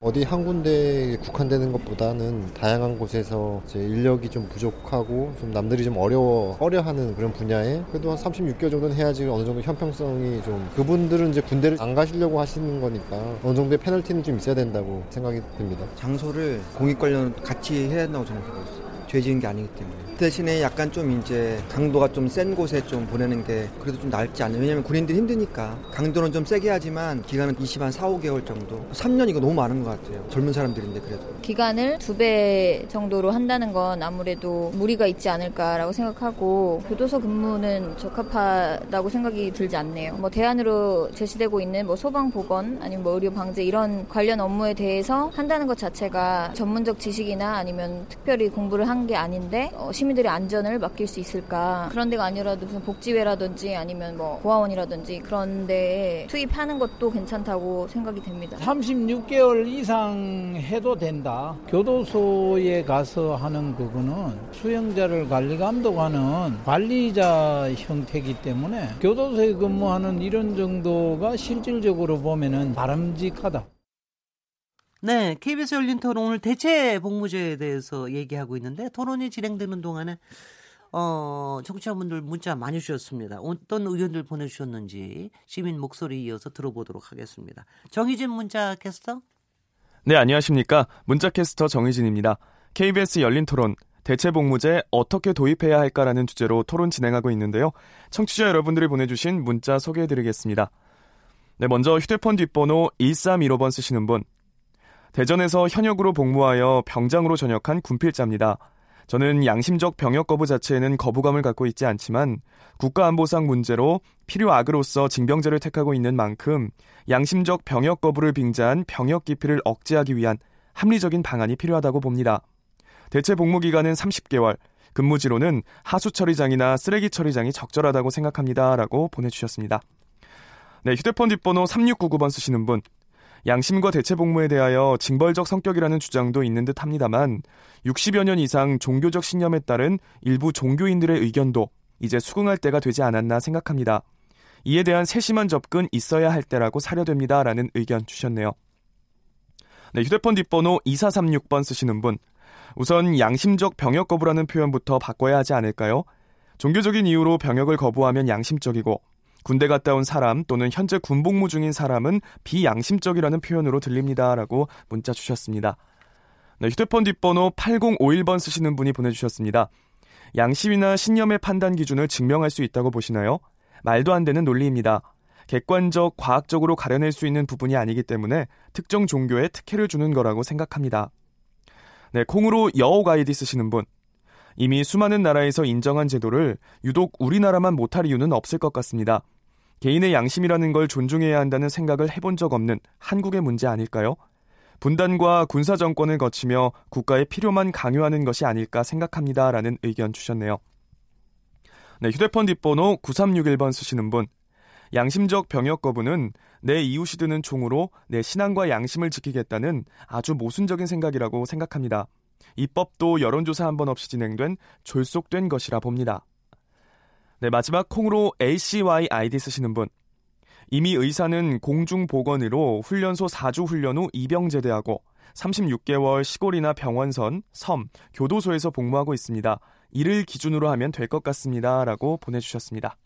어디 한 군데에 국한되는 것보다는 다양한 곳에서 이제 인력이 좀 부족하고 좀 남들이 좀 어려워 어려하는 그런 분야에 그래도 한 36개월 정도는 해야지 어느 정도 형평성이 좀 그분들은 이제 군대를 안 가시려고 하시는 거니까 어느 정도의 페널티는 좀 있어야 된다고 생각이 듭니다. 장소를 공익 관련 같이 해야 한다고 저는 있어요. 죄 지은 게 아니기 때문에. 대신에 약간 좀 이제 강도가 좀 센 곳에 좀 보내는 게 그래도 좀 낫지 않냐. 왜냐면 군인들이 힘드니까. 강도는 좀 세게 하지만 기간은 20한 4, 5개월 정도. 3년 이거 너무 많은 것 같아요. 젊은 사람들인데 그래도. 기간을 두 배 정도로 한다는 건 아무래도 무리가 있지 않을까라고 생각하고 교도소 근무는 적합하다고 생각이 들지 않네요. 뭐 대안으로 제시되고 있는 뭐 소방 보건 아니면 뭐 의료 방제 이런 관련 업무에 대해서 한다는 것 자체가 전문적 지식이나 아니면 특별히 공부를 한 중요한 게 아닌데 어, 시민들의 안전을 맡길 수 있을까? 그런 데가 아니라도 무슨 복지회라든지 아니면 뭐 고아원이라든지 그런 데에 투입하는 것도 괜찮다고 생각이 됩니다. 36개월 이상 해도 된다. 교도소에 가서 하는 그거는 수용자를 관리 감독하는 관리자 형태이기 때문에 교도소에 근무하는 이런 정도가 실질적으로 보면은 바람직하다. 네, KBS 열린 토론 오늘 대체 복무제에 대해서 얘기하고 있는데 토론이 진행되는 동안에 어, 청취자분들 문자 많이 주셨습니다. 어떤 의견들 보내주셨는지 시민 목소리 이어서 들어보도록 하겠습니다. 정희진 문자 캐스터? 네, 안녕하십니까. 문자 캐스터 정희진입니다. KBS 열린 토론 대체 복무제 어떻게 도입해야 할까라는 주제로 토론 진행하고 있는데요. 청취자 여러분들이 보내주신 문자 소개해드리겠습니다. 네, 먼저 휴대폰 뒷번호 1315번 쓰시는 분. 대전에서 현역으로 복무하여 병장으로 전역한 군필자입니다. 저는 양심적 병역 거부 자체에는 거부감을 갖고 있지 않지만 국가안보상 문제로 필요 악으로서 징병제를 택하고 있는 만큼 양심적 병역 거부를 빙자한 병역 기피를 억제하기 위한 합리적인 방안이 필요하다고 봅니다. 대체 복무 기간은 30개월, 근무지로는 하수 처리장이나 쓰레기 처리장이 적절하다고 생각합니다. 라고 보내 주셨습니다. 네, 휴대폰 뒷번호 3699번 쓰시는 분. 양심과 대체 복무에 대하여 징벌적 성격이라는 주장도 있는 듯 합니다만 60여 년 이상 종교적 신념에 따른 일부 종교인들의 의견도 이제 수긍할 때가 되지 않았나 생각합니다. 이에 대한 세심한 접근 있어야 할 때라고 사려됩니다. 라는 의견 주셨네요. 네, 휴대폰 뒷번호 2436번 쓰시는 분. 우선 양심적 병역 거부라는 표현부터 바꿔야 하지 않을까요? 종교적인 이유로 병역을 거부하면 양심적이고 군대 갔다 온 사람 또는 현재 군복무 중인 사람은 비양심적이라는 표현으로 들립니다라고 문자 주셨습니다. 네, 휴대폰 뒷번호 8051번 쓰시는 분이 보내주셨습니다. 양심이나 신념의 판단 기준을 증명할 수 있다고 보시나요? 말도 안 되는 논리입니다. 객관적, 과학적으로 가려낼 수 있는 부분이 아니기 때문에 특정 종교에 특혜를 주는 거라고 생각합니다. 네, 콩으로 여옥 아이디 쓰시는 분. 이미 수많은 나라에서 인정한 제도를 유독 우리나라만 못할 이유는 없을 것 같습니다. 개인의 양심이라는 걸 존중해야 한다는 생각을 해본 적 없는 한국의 문제 아닐까요? 분단과 군사 정권을 거치며 국가의 필요만 강요하는 것이 아닐까 생각합니다. 라는 의견 주셨네요. 네, 휴대폰 뒷번호 9361번 쓰시는 분. 양심적 병역 거부는 내 이웃이 드는 총으로 내 신앙과 양심을 지키겠다는 아주 모순적인 생각이라고 생각합니다. 입법도 여론조사 한 번 없이 진행된 졸속된 것이라 봅니다. 네, 마지막 콩으로 ACY 아이디 쓰시는 분. 이미 의사는 공중보건으로 훈련소 4주 훈련 후 입영 제대하고 36개월 시골이나 병원선, 섬, 교도소에서 복무하고 있습니다. 이를 기준으로 하면 될 것 같습니다. 라고 보내주셨습니다.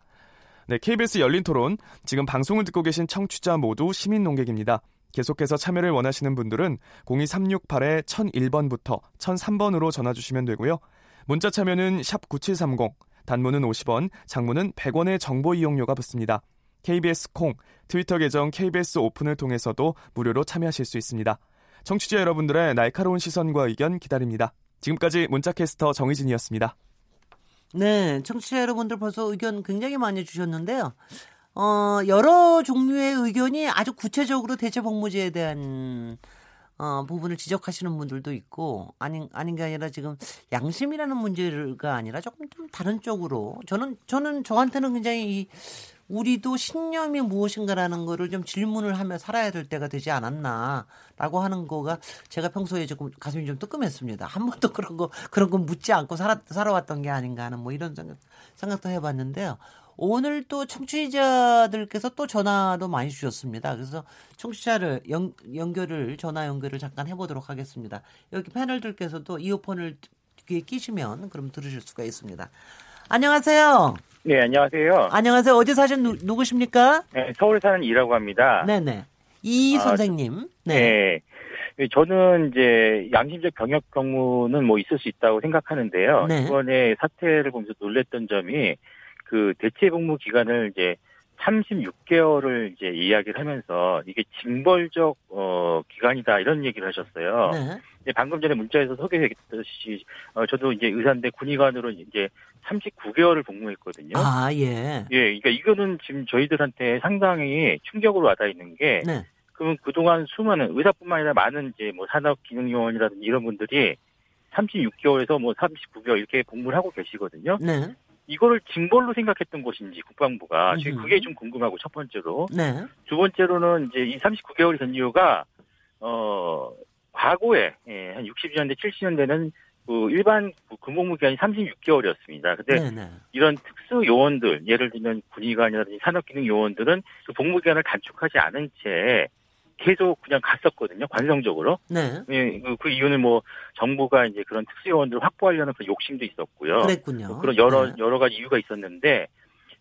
네, KBS 열린 토론. 지금 방송을 듣고 계신 청취자 모두 시민 농객입니다. 계속해서 참여를 원하시는 분들은 02368-1001번부터 1003번으로 전화 주시면 되고요. 문자 참여는 샵 9730, 단문은 50원, 장문은 100원의 정보 이용료가 붙습니다. KBS 콩, 트위터 계정 KBS 오픈을 통해서도 무료로 참여하실 수 있습니다. 청취자 여러분들의 날카로운 시선과 의견 기다립니다. 지금까지 문자캐스터 정희진이었습니다. 네, 청취자 여러분들 벌써 의견 굉장히 많이 주셨는데요. 어, 여러 종류의 의견이 아주 구체적으로 대체 복무제에 대한 어, 부분을 지적하시는 분들도 있고 아닌 아닌 게 아니라 지금 양심이라는 문제가 아니라 조금 좀 다른 쪽으로 저는 저는 저한테는 굉장히 이 우리도 신념이 무엇인가라는 거를 좀 질문을 하며 살아야 될 때가 되지 않았나라고 하는 거가 제가 평소에 조금 가슴이 좀 뜨끔했습니다. 한 번도 그런 거 그런 거 묻지 않고 살아 살아왔던 게 아닌가 하는 뭐 이런 생각 생각도 해봤는데요. 오늘 또 청취자들께서 또 전화도 많이 주셨습니다. 그래서 청취자를 연, 연결을 전화 연결을 잠깐 해보도록 하겠습니다. 여기 패널들께서도 이어폰을 귀에 끼시면 그럼 들으실 수가 있습니다. 안녕하세요. 네, 안녕하세요. 안녕하세요. 어디 사신 누, 누구십니까? 네, 서울 사는 이라고 합니다. 네네. 이 아, 선생님. 네. 네. 저는 이제 양심적 병역 경무는 뭐 있을 수 있다고 생각하는데요. 네. 이번에 사태를 보면서 놀랬던 점이 그 대체 복무 기간을 이제 36개월을 이제 이야기를 하면서 이게 징벌적 어 기간이다 이런 얘기를 하셨어요. 네. 방금 전에 문자에서 소개했듯이 어 저도 이제 의사인데 군의관으로 이제 39개월을 복무했거든요. 아, 예. 예, 그러니까 이거는 지금 저희들한테 상당히 충격으로 와닿아 있는 게 네. 그러면 그동안 수많은 의사뿐만 아니라 많은 이제 뭐 산업 기능 요원이라든지 이런 분들이 36개월에서 뭐 39개월 이렇게 복무를 하고 계시거든요. 네. 이거를 징벌로 생각했던 것인지 국방부가 지금. 그게 좀 궁금하고 첫 번째로 네. 두 번째로는 이제 이 39개월이 된 이유가 어 과거에 예, 한 60년대 70년대는 그 일반 그 군복무 기간이 36개월이었습니다. 근데 네, 네. 이런 특수 요원들 예를 들면 군의관이라든지 산업기능 요원들은 그 복무 기간을 단축하지 않은 채 계속 그냥 갔었거든요. 관성적으로. 네. 예, 그, 그 이유는 뭐 정부가 이제 그런 특수 요원들을 확보하려는 그런 욕심도 있었고요. 그랬군요. 뭐 그런 여러 네. 여러 가지 이유가 있었는데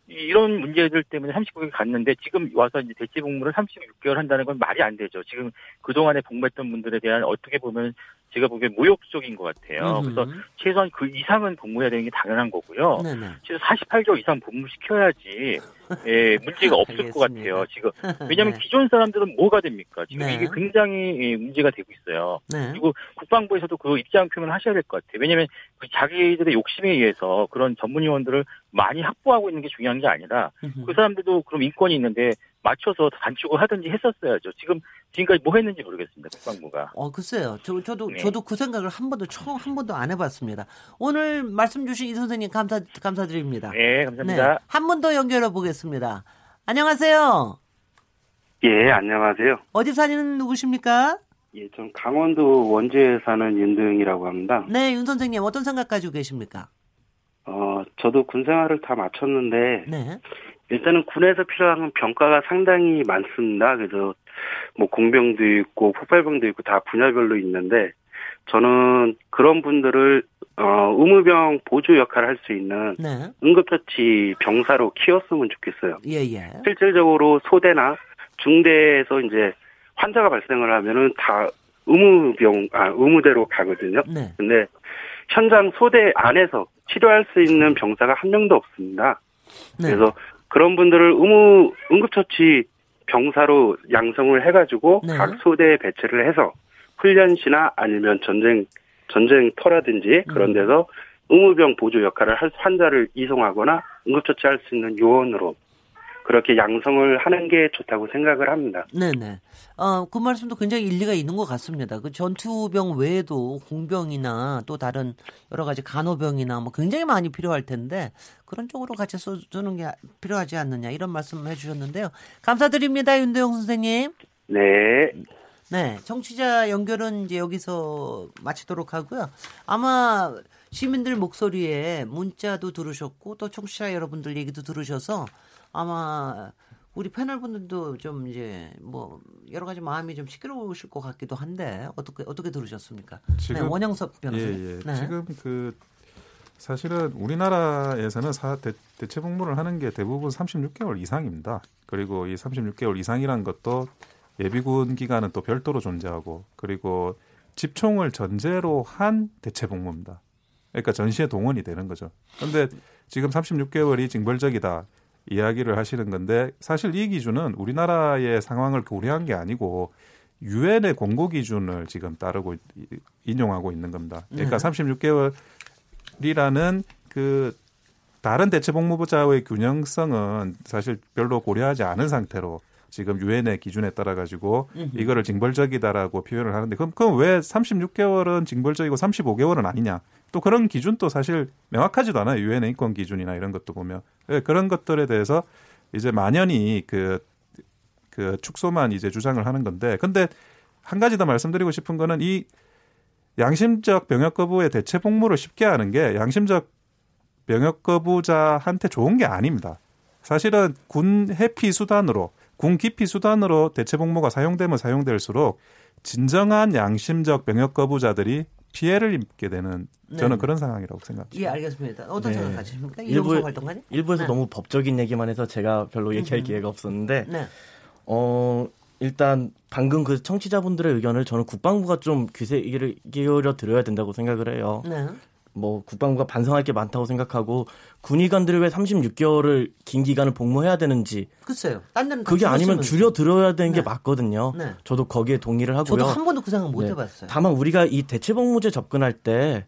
이- 이런 문제들 때문에 39개월 갔는데 지금 와서 이제 대체 복무를 36개월 한다는 건 말이 안 되죠. 지금 그 동안에 복무했던 분들에 대한 어떻게 보면 제가 보기엔 모욕 적인 것 같아요. 음흠. 그래서 최소한 그 이상은 복무해야 되는 게 당연한 거고요. 네네. 최소 48개월 이상 복무시켜야지 예, 문제가 없을 것 같아요. 지금 왜냐하면 네. 기존 사람들은 뭐가 됩니까? 지금 네. 이게 굉장히 예, 문제가 되고 있어요. 네. 그리고 국방부에서도 그 입장 표명을 하셔야 될 것 같아요. 왜냐하면 그 자기들의 욕심에 의해서 그런 전문 요원들을 많이 확보하고 있는 게 중요한 게 아니라 음흠. 그 사람들도 그럼 인권이 있는데 맞춰서 단축을 하든지 했었어야죠. 지금 지금까지 뭐 했는지 모르겠습니다. 국방부가. 어, 글쎄요. 저, 저도, 네. 저도 그 생각을 한 번도, 처음, 한 번도 안 해봤습니다. 오늘 말씀 주신 이 선생님 감사, 감사드립니다. 네, 감사합니다. 한분더 연결해 보겠습니다. 안녕하세요. 예, 안녕하세요. 어디 사시는 누구십니까? 예, 전 강원도 원주에 사는 윤도영이라고 합니다. 네, 윤 선생님 어떤 생각 가지고 계십니까? 어, 저도 군 생활을 다 마쳤는데, 네. 일단은 군에서 필요한 병가가 상당히 많습니다. 그래서, 뭐, 공병도 있고, 폭발병도 있고, 다 분야별로 있는데, 저는 그런 분들을, 어, 의무병 보조 역할을 할 수 있는 네. 응급처치 병사로 키웠으면 좋겠어요. 예, 예. 실질적으로 소대나 중대에서 이제 환자가 발생을 하면은 다 의무병, 아, 의무대로 가거든요. 네. 근데 현장 소대 안에서 치료할 수 있는 병사가 한 명도 없습니다. 네. 그래서 그런 분들을 의무 응급처치 병사로 양성을 해가지고 네. 각 소대에 배치를 해서 훈련시나 아니면 전쟁 전쟁터라든지 음. 그런 데서 의무병 보조 역할을 할 환자를 이송하거나 응급처치할 수 있는 요원으로 그렇게 양성을 하는 게 좋다고 생각을 합니다. 네네. 어, 그 말씀도 굉장히 일리가 있는 것 같습니다. 그 전투병 외에도 공병이나 또 다른 여러 가지 간호병이나 뭐 굉장히 많이 필요할 텐데 그런 쪽으로 같이 써주는 게 필요하지 않느냐 이런 말씀 해주셨는데요. 감사드립니다. 윤대영 선생님. 네. 네. 정치자 연결은 이제 여기서 마치도록 하고요. 아마 시민들 목소리에 문자도 들으셨고 또 청취자 여러분들 얘기도 들으셔서 아마 우리 패널 분들도 좀 이제 뭐 여러 가지 마음이 좀 시끄러우실 것 같기도 한데 어떻게 어떻게 들으셨습니까? 네, 원영섭 변호사님. 예, 예. 네. 지금 그 사실은 우리나라에서는 사, 대, 대체 복무를 하는 게 대부분 36개월 이상입니다. 그리고 이 36개월 이상이란 것도 예비군 기간은 또 별도로 존재하고 그리고 집총을 전제로 한 대체 복무입니다. 그러니까 전시에 동원이 되는 거죠. 그런데 지금 36개월이 징벌적이다 이야기를 하시는 건데 사실 이 기준은 우리나라의 상황을 고려한 게 아니고 유엔의 공고 기준을 지금 따르고 이- 인용하고 있는 겁니다. 그러니까 네. 36개월이라는 그 다른 대체 복무자의 균형성은 사실 별로 고려하지 않은 상태로 지금 유엔의 기준에 따라 가지고. 이거를 징벌적이다라고 표현을 하는데 그럼 그럼 왜 36개월은 징벌적이고 35개월은 아니냐? 또 그런 기준도 사실 명확하지도 않아요. 유엔의 인권 기준이나 이런 것도 보면 예, 그런 것들에 대해서 이제 만연히 그, 그 축소만 이제 주장을 하는 건데 근데 한 가지 더 말씀드리고 싶은 거는 이 양심적 병역 거부의 대체 복무를 쉽게 하는 게 양심적 병역 거부자한테 좋은 게 아닙니다. 사실은 군 해피 수단으로 군 기피 수단으로 대체 복무가 사용되면 사용될수록 진정한 양심적 병역 거부자들이 피해를 입게 되는 저는 네. 그런 상황이라고 생각합니다. 예, 알겠습니다. 어떤 네. 생각하십니까? 일부, 이용석 활동가님? 일부에서 네. 너무 법적인 얘기만 해서 제가 별로 얘기할 음흠. 기회가 없었는데 네. 어 일단 방금 그 청취자분들의 의견을 저는 국방부가 좀 귀세 기울여 들어야 된다고 생각을 해요. 네. 뭐 국방부가 반성할 게 많다고 생각하고 군의관들이 왜 36개월을 긴 기간을 복무해야 되는지 글쎄요. 딴 그게 아니면. 줄여 들어야 되는 게 네. 맞거든요. 네. 저도 거기에 동의를 하고요. 저도 한 번도 그 생각 못 네. 해봤어요. 다만 우리가 이 대체 복무제 접근할 때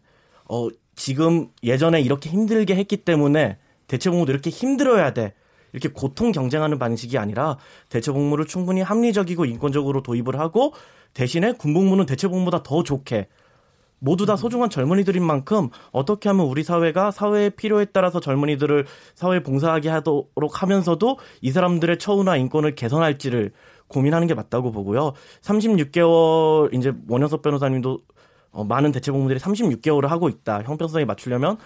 어, 지금 예전에 이렇게 힘들게 했기 때문에 대체 복무도 이렇게 힘들어야 돼. 이렇게 고통 경쟁하는 방식이 아니라 대체 복무를 충분히 합리적이고 인권적으로 도입을 하고 대신에 군복무는 대체 복무보다 더 좋게 모두 다 소중한 젊은이들인 만큼 어떻게 하면 우리 사회가 사회의 필요에 따라서 젊은이들을 사회에 봉사하게 하도록 하면서도 이 사람들의 처우나 인권을 개선할지를 고민하는 게 맞다고 보고요. 36개월 이제 원현석 변호사님도 어, 많은 대체복무들이 36개월을 하고 있다. 형평성에 맞추려면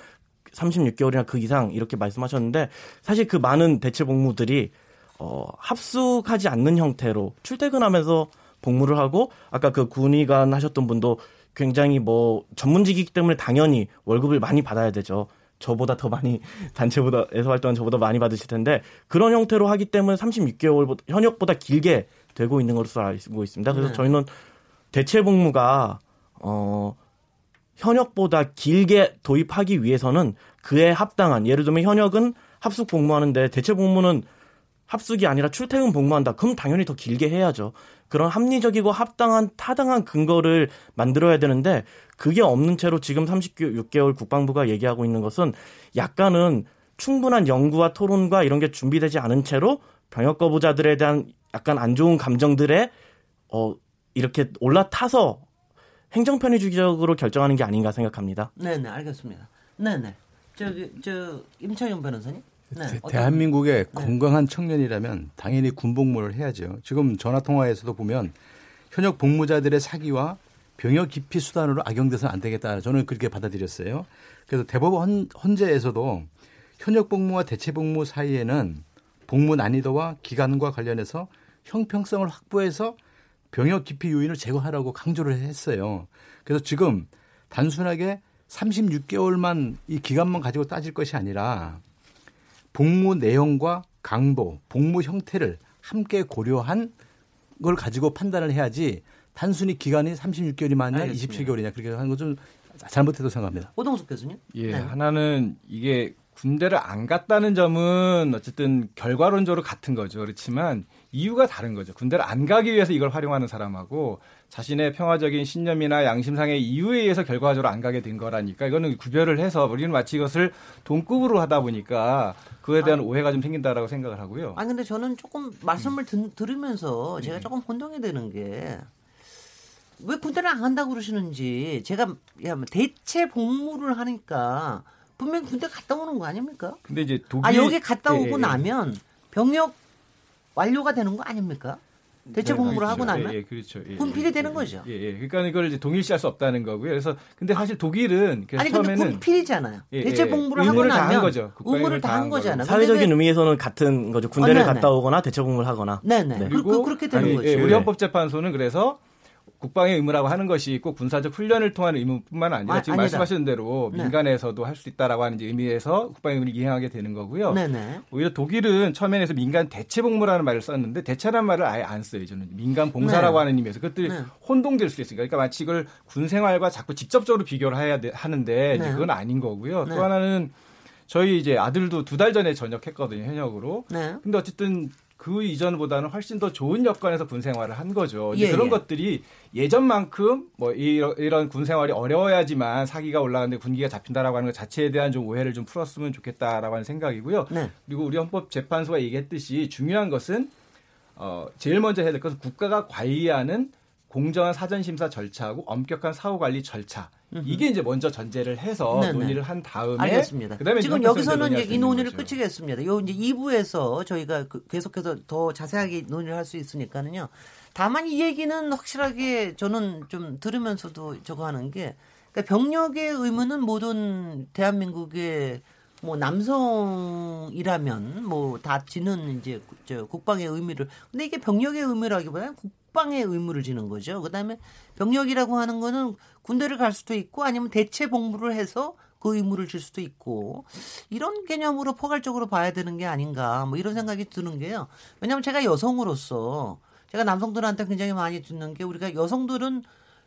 36개월이나 그 이상 이렇게 말씀하셨는데 사실 그 많은 대체복무들이 어, 합숙하지 않는 형태로 출퇴근하면서 복무를 하고 아까 그 군의관 하셨던 분도 굉장히 뭐 전문직이기 때문에 당연히 월급을 많이 받아야 되죠. 저보다 더 많이 단체보다에서 활동한 저보다 많이 받으실 텐데 그런 형태로 하기 때문에 36개월 현역보다 길게 되고 있는 것으로 알고 있습니다. 그래서 네. 저희는 대체 복무가 어 현역보다 길게 도입하기 위해서는 그에 합당한 예를 들면 현역은 합숙 복무하는데 대체 복무는 합숙이 아니라 출퇴근 복무한다. 그럼 당연히 더 길게 해야죠. 그런 합리적이고 합당한 타당한 근거를 만들어야 되는데 그게 없는 채로 지금 36개월 국방부가 얘기하고 있는 것은 약간은 충분한 연구와 토론과 이런 게 준비되지 않은 채로 병역 거부자들에 대한 약간 안 좋은 감정들에 어 이렇게 올라타서 행정 편의주의적으로 결정하는 게 아닌가 생각합니다. 네 네 알겠습니다. 네 네 저기 저 임창현 변호사님. 네, 대- 대한민국의 네. 건강한 청년이라면 당연히 군복무를 해야죠. 지금 전화 통화에서도 보면 현역 복무자들의 사기와 병역 기피 수단으로 악용돼서는 안 되겠다. 저는 그렇게 받아들였어요. 그래서 대법원 헌재에서도 현역 복무와 대체 복무 사이에는 복무 난이도와 기간과 관련해서 형평성을 확보해서 병역 기피 요인을 제거하라고 강조를 했어요. 그래서 지금 단순하게 36개월만 이 기간만 가지고 따질 것이 아니라 복무 내용과 강도, 복무 형태를 함께 고려한 걸 가지고 판단을 해야지 단순히 기간이 36개월이만이냐 알겠습니다. 27개월이냐 그렇게 하는 건 좀 잘못했다고 생각합니다. 오동숙 교수님. 예, 네. 하나는 이게 군대를 안 갔다는 점은 어쨌든 결과론적으로 같은 거죠. 그렇지만 이유가 다른 거죠. 군대를 안 가기 위해서 이걸 활용하는 사람하고 자신의 평화적인 신념이나 양심상의 이유에 의해서 결과적으로 안 가게 된 거라니까 이거는 구별을 해서 우리는 마치 이것을 동급으로 하다 보니까 그에 대한 오해가 좀 생긴다라고 생각을 하고요. 아 근데 저는 조금 말씀을 들, 들으면서 제가 조금 혼동이 되는 게 왜 군대를 안 간다고 그러시는지 제가 야, 뭐 대체 복무를 하니까 분명 히 군대 갔다 오는 거 아닙니까? 근데 이제 독일 아 여기 갔다 예, 오고 예, 예. 나면 병역 완료가 되는 거 아닙니까? 대체 네, 복무를 그렇죠. 하고 나면 예, 예, 그렇죠. 예, 군필이 예, 되는 예, 거죠. 예, 예. 그러니까 이걸 이제 동일시할 수 없다는 거고요. 그래서 근데 사실 독일은 그래서 아니 근데 처음에는 군필이잖아요. 예, 대체 예. 복무를 하고 나면 거죠. 의무를 다한 다한 거잖아요. 사회적인 왜- 의미에서는 같은 거죠. 군대를 어, 네네. 갔다 오거나 대체 복무를 하거나. 네네. 네. 그, 그, 그렇게 되는 아니, 거죠. 예, 우리 헌법재판소는 그래서 국방의 의무라고 하는 것이 꼭 군사적 훈련을 통한 의무뿐만 아니라 아, 지금 아니다. 말씀하신 대로 네. 민간에서도 할수 있다라고 하는 의미에서 국방의 의무를 이행하게 되는 거고요. 네네. 오히려 독일은 처음에서 민간 대체 복무라는 말을 썼는데 대체라는 말을 아예 안 써요. 저는 민간 봉사라고 네. 하는 의미에서 그것들이 네. 혼동될 수 있으니까 그러니까 마치 이걸 군 생활과 자꾸 직접적으로 비교를 해야 돼- 하는데 네. 그건 아닌 거고요. 네. 또 하나는 저희 이제 아들도 두 달 전에 전역했거든요 현역으로. 네. 근데 어쨌든 그 이전보다는 훨씬 더 좋은 여건에서 군 생활을 한 거죠. 예, 그런 예. 것들이 예전만큼 뭐 이런, 이런 군 생활이 어려워야지만 사기가 올라가는데 군기가 잡힌다라고 하는 것 자체에 대한 좀 오해를 좀 풀었으면 좋겠다라고 하는 생각이고요. 네. 그리고 우리 헌법재판소가 얘기했듯이 중요한 것은 어, 제일 먼저 해야 될 것은 국가가 관리하는 공정한 사전 심사 절차하고 엄격한 사후 관리 절차. 이게 이제 먼저 전제를 해서 네네. 논의를 한 다음에 알겠습니다. 그다음에 지금 여기서는 이제 이 논의를 거죠. 끝이겠습니다. 요 이제 2부에서 저희가 그- 계속해서 더 자세하게 논의를 할 수 있으니까는요. 다만 이 얘기는 확실하게 저는 좀 들으면서도 저거 하는 게 그러니까 병력의 의무는 모든 대한민국의 뭐 남성이라면 뭐 다 지는 이제 국방의 의미를 근데 이게 병력의 의무라기보다는 국 방의 의무를 지는 거죠. 그다음에 병력이라고 하는 거는 군대를 갈 수도 있고 아니면 대체 복무를 해서 그 의무를 질 수도 있고 이런 개념으로 포괄적으로 봐야 되는 게 아닌가 뭐 이런 생각이 드는 게요. 왜냐하면 제가 여성으로서 제가 남성들한테 굉장히 많이 듣는 게 우리가 여성들은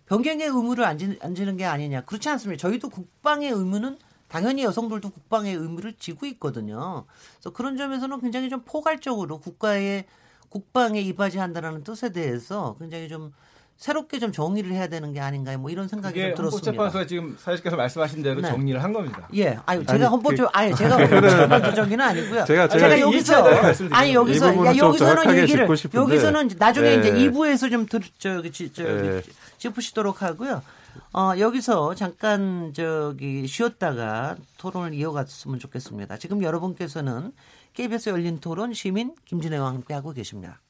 병경의 의무를 안, 지, 안 지는 게 아니냐 그렇지 않습니다. 저희도 국방의 의무는 당연히 여성들도 국방의 의무를 지고 있거든요. 그래서 그런 점에서는 굉장히 좀 포괄적으로 국가의 국방에 이바지한다라는 뜻에 대해서 굉장히 좀 새롭게 좀 정의를 해야 되는 게 아닌가요? 뭐 이런 생각이 좀 들었습니다. 헌법재판소가 지금 사실께서 말씀하신 대로 네. 정리를 한 겁니다. 예, 아유 제가 아니, 헌법적 그- 아니 제가 헌법적인 아니고요. 제가- 제가, 제가 여기서. 아니 여기서 야, 좀 여기서는 얘기를. 여기서는 나중에 예. 이제 2부에서 좀 들, 저기 지- 저기 예. 짚으시도록 하고요. 어, 여기서 잠깐 저기 쉬었다가 토론을 이어갔으면 좋겠습니다. 지금 여러분께서는 KBS 열린 토론 시민 김진애와 함께 하고 계십니다.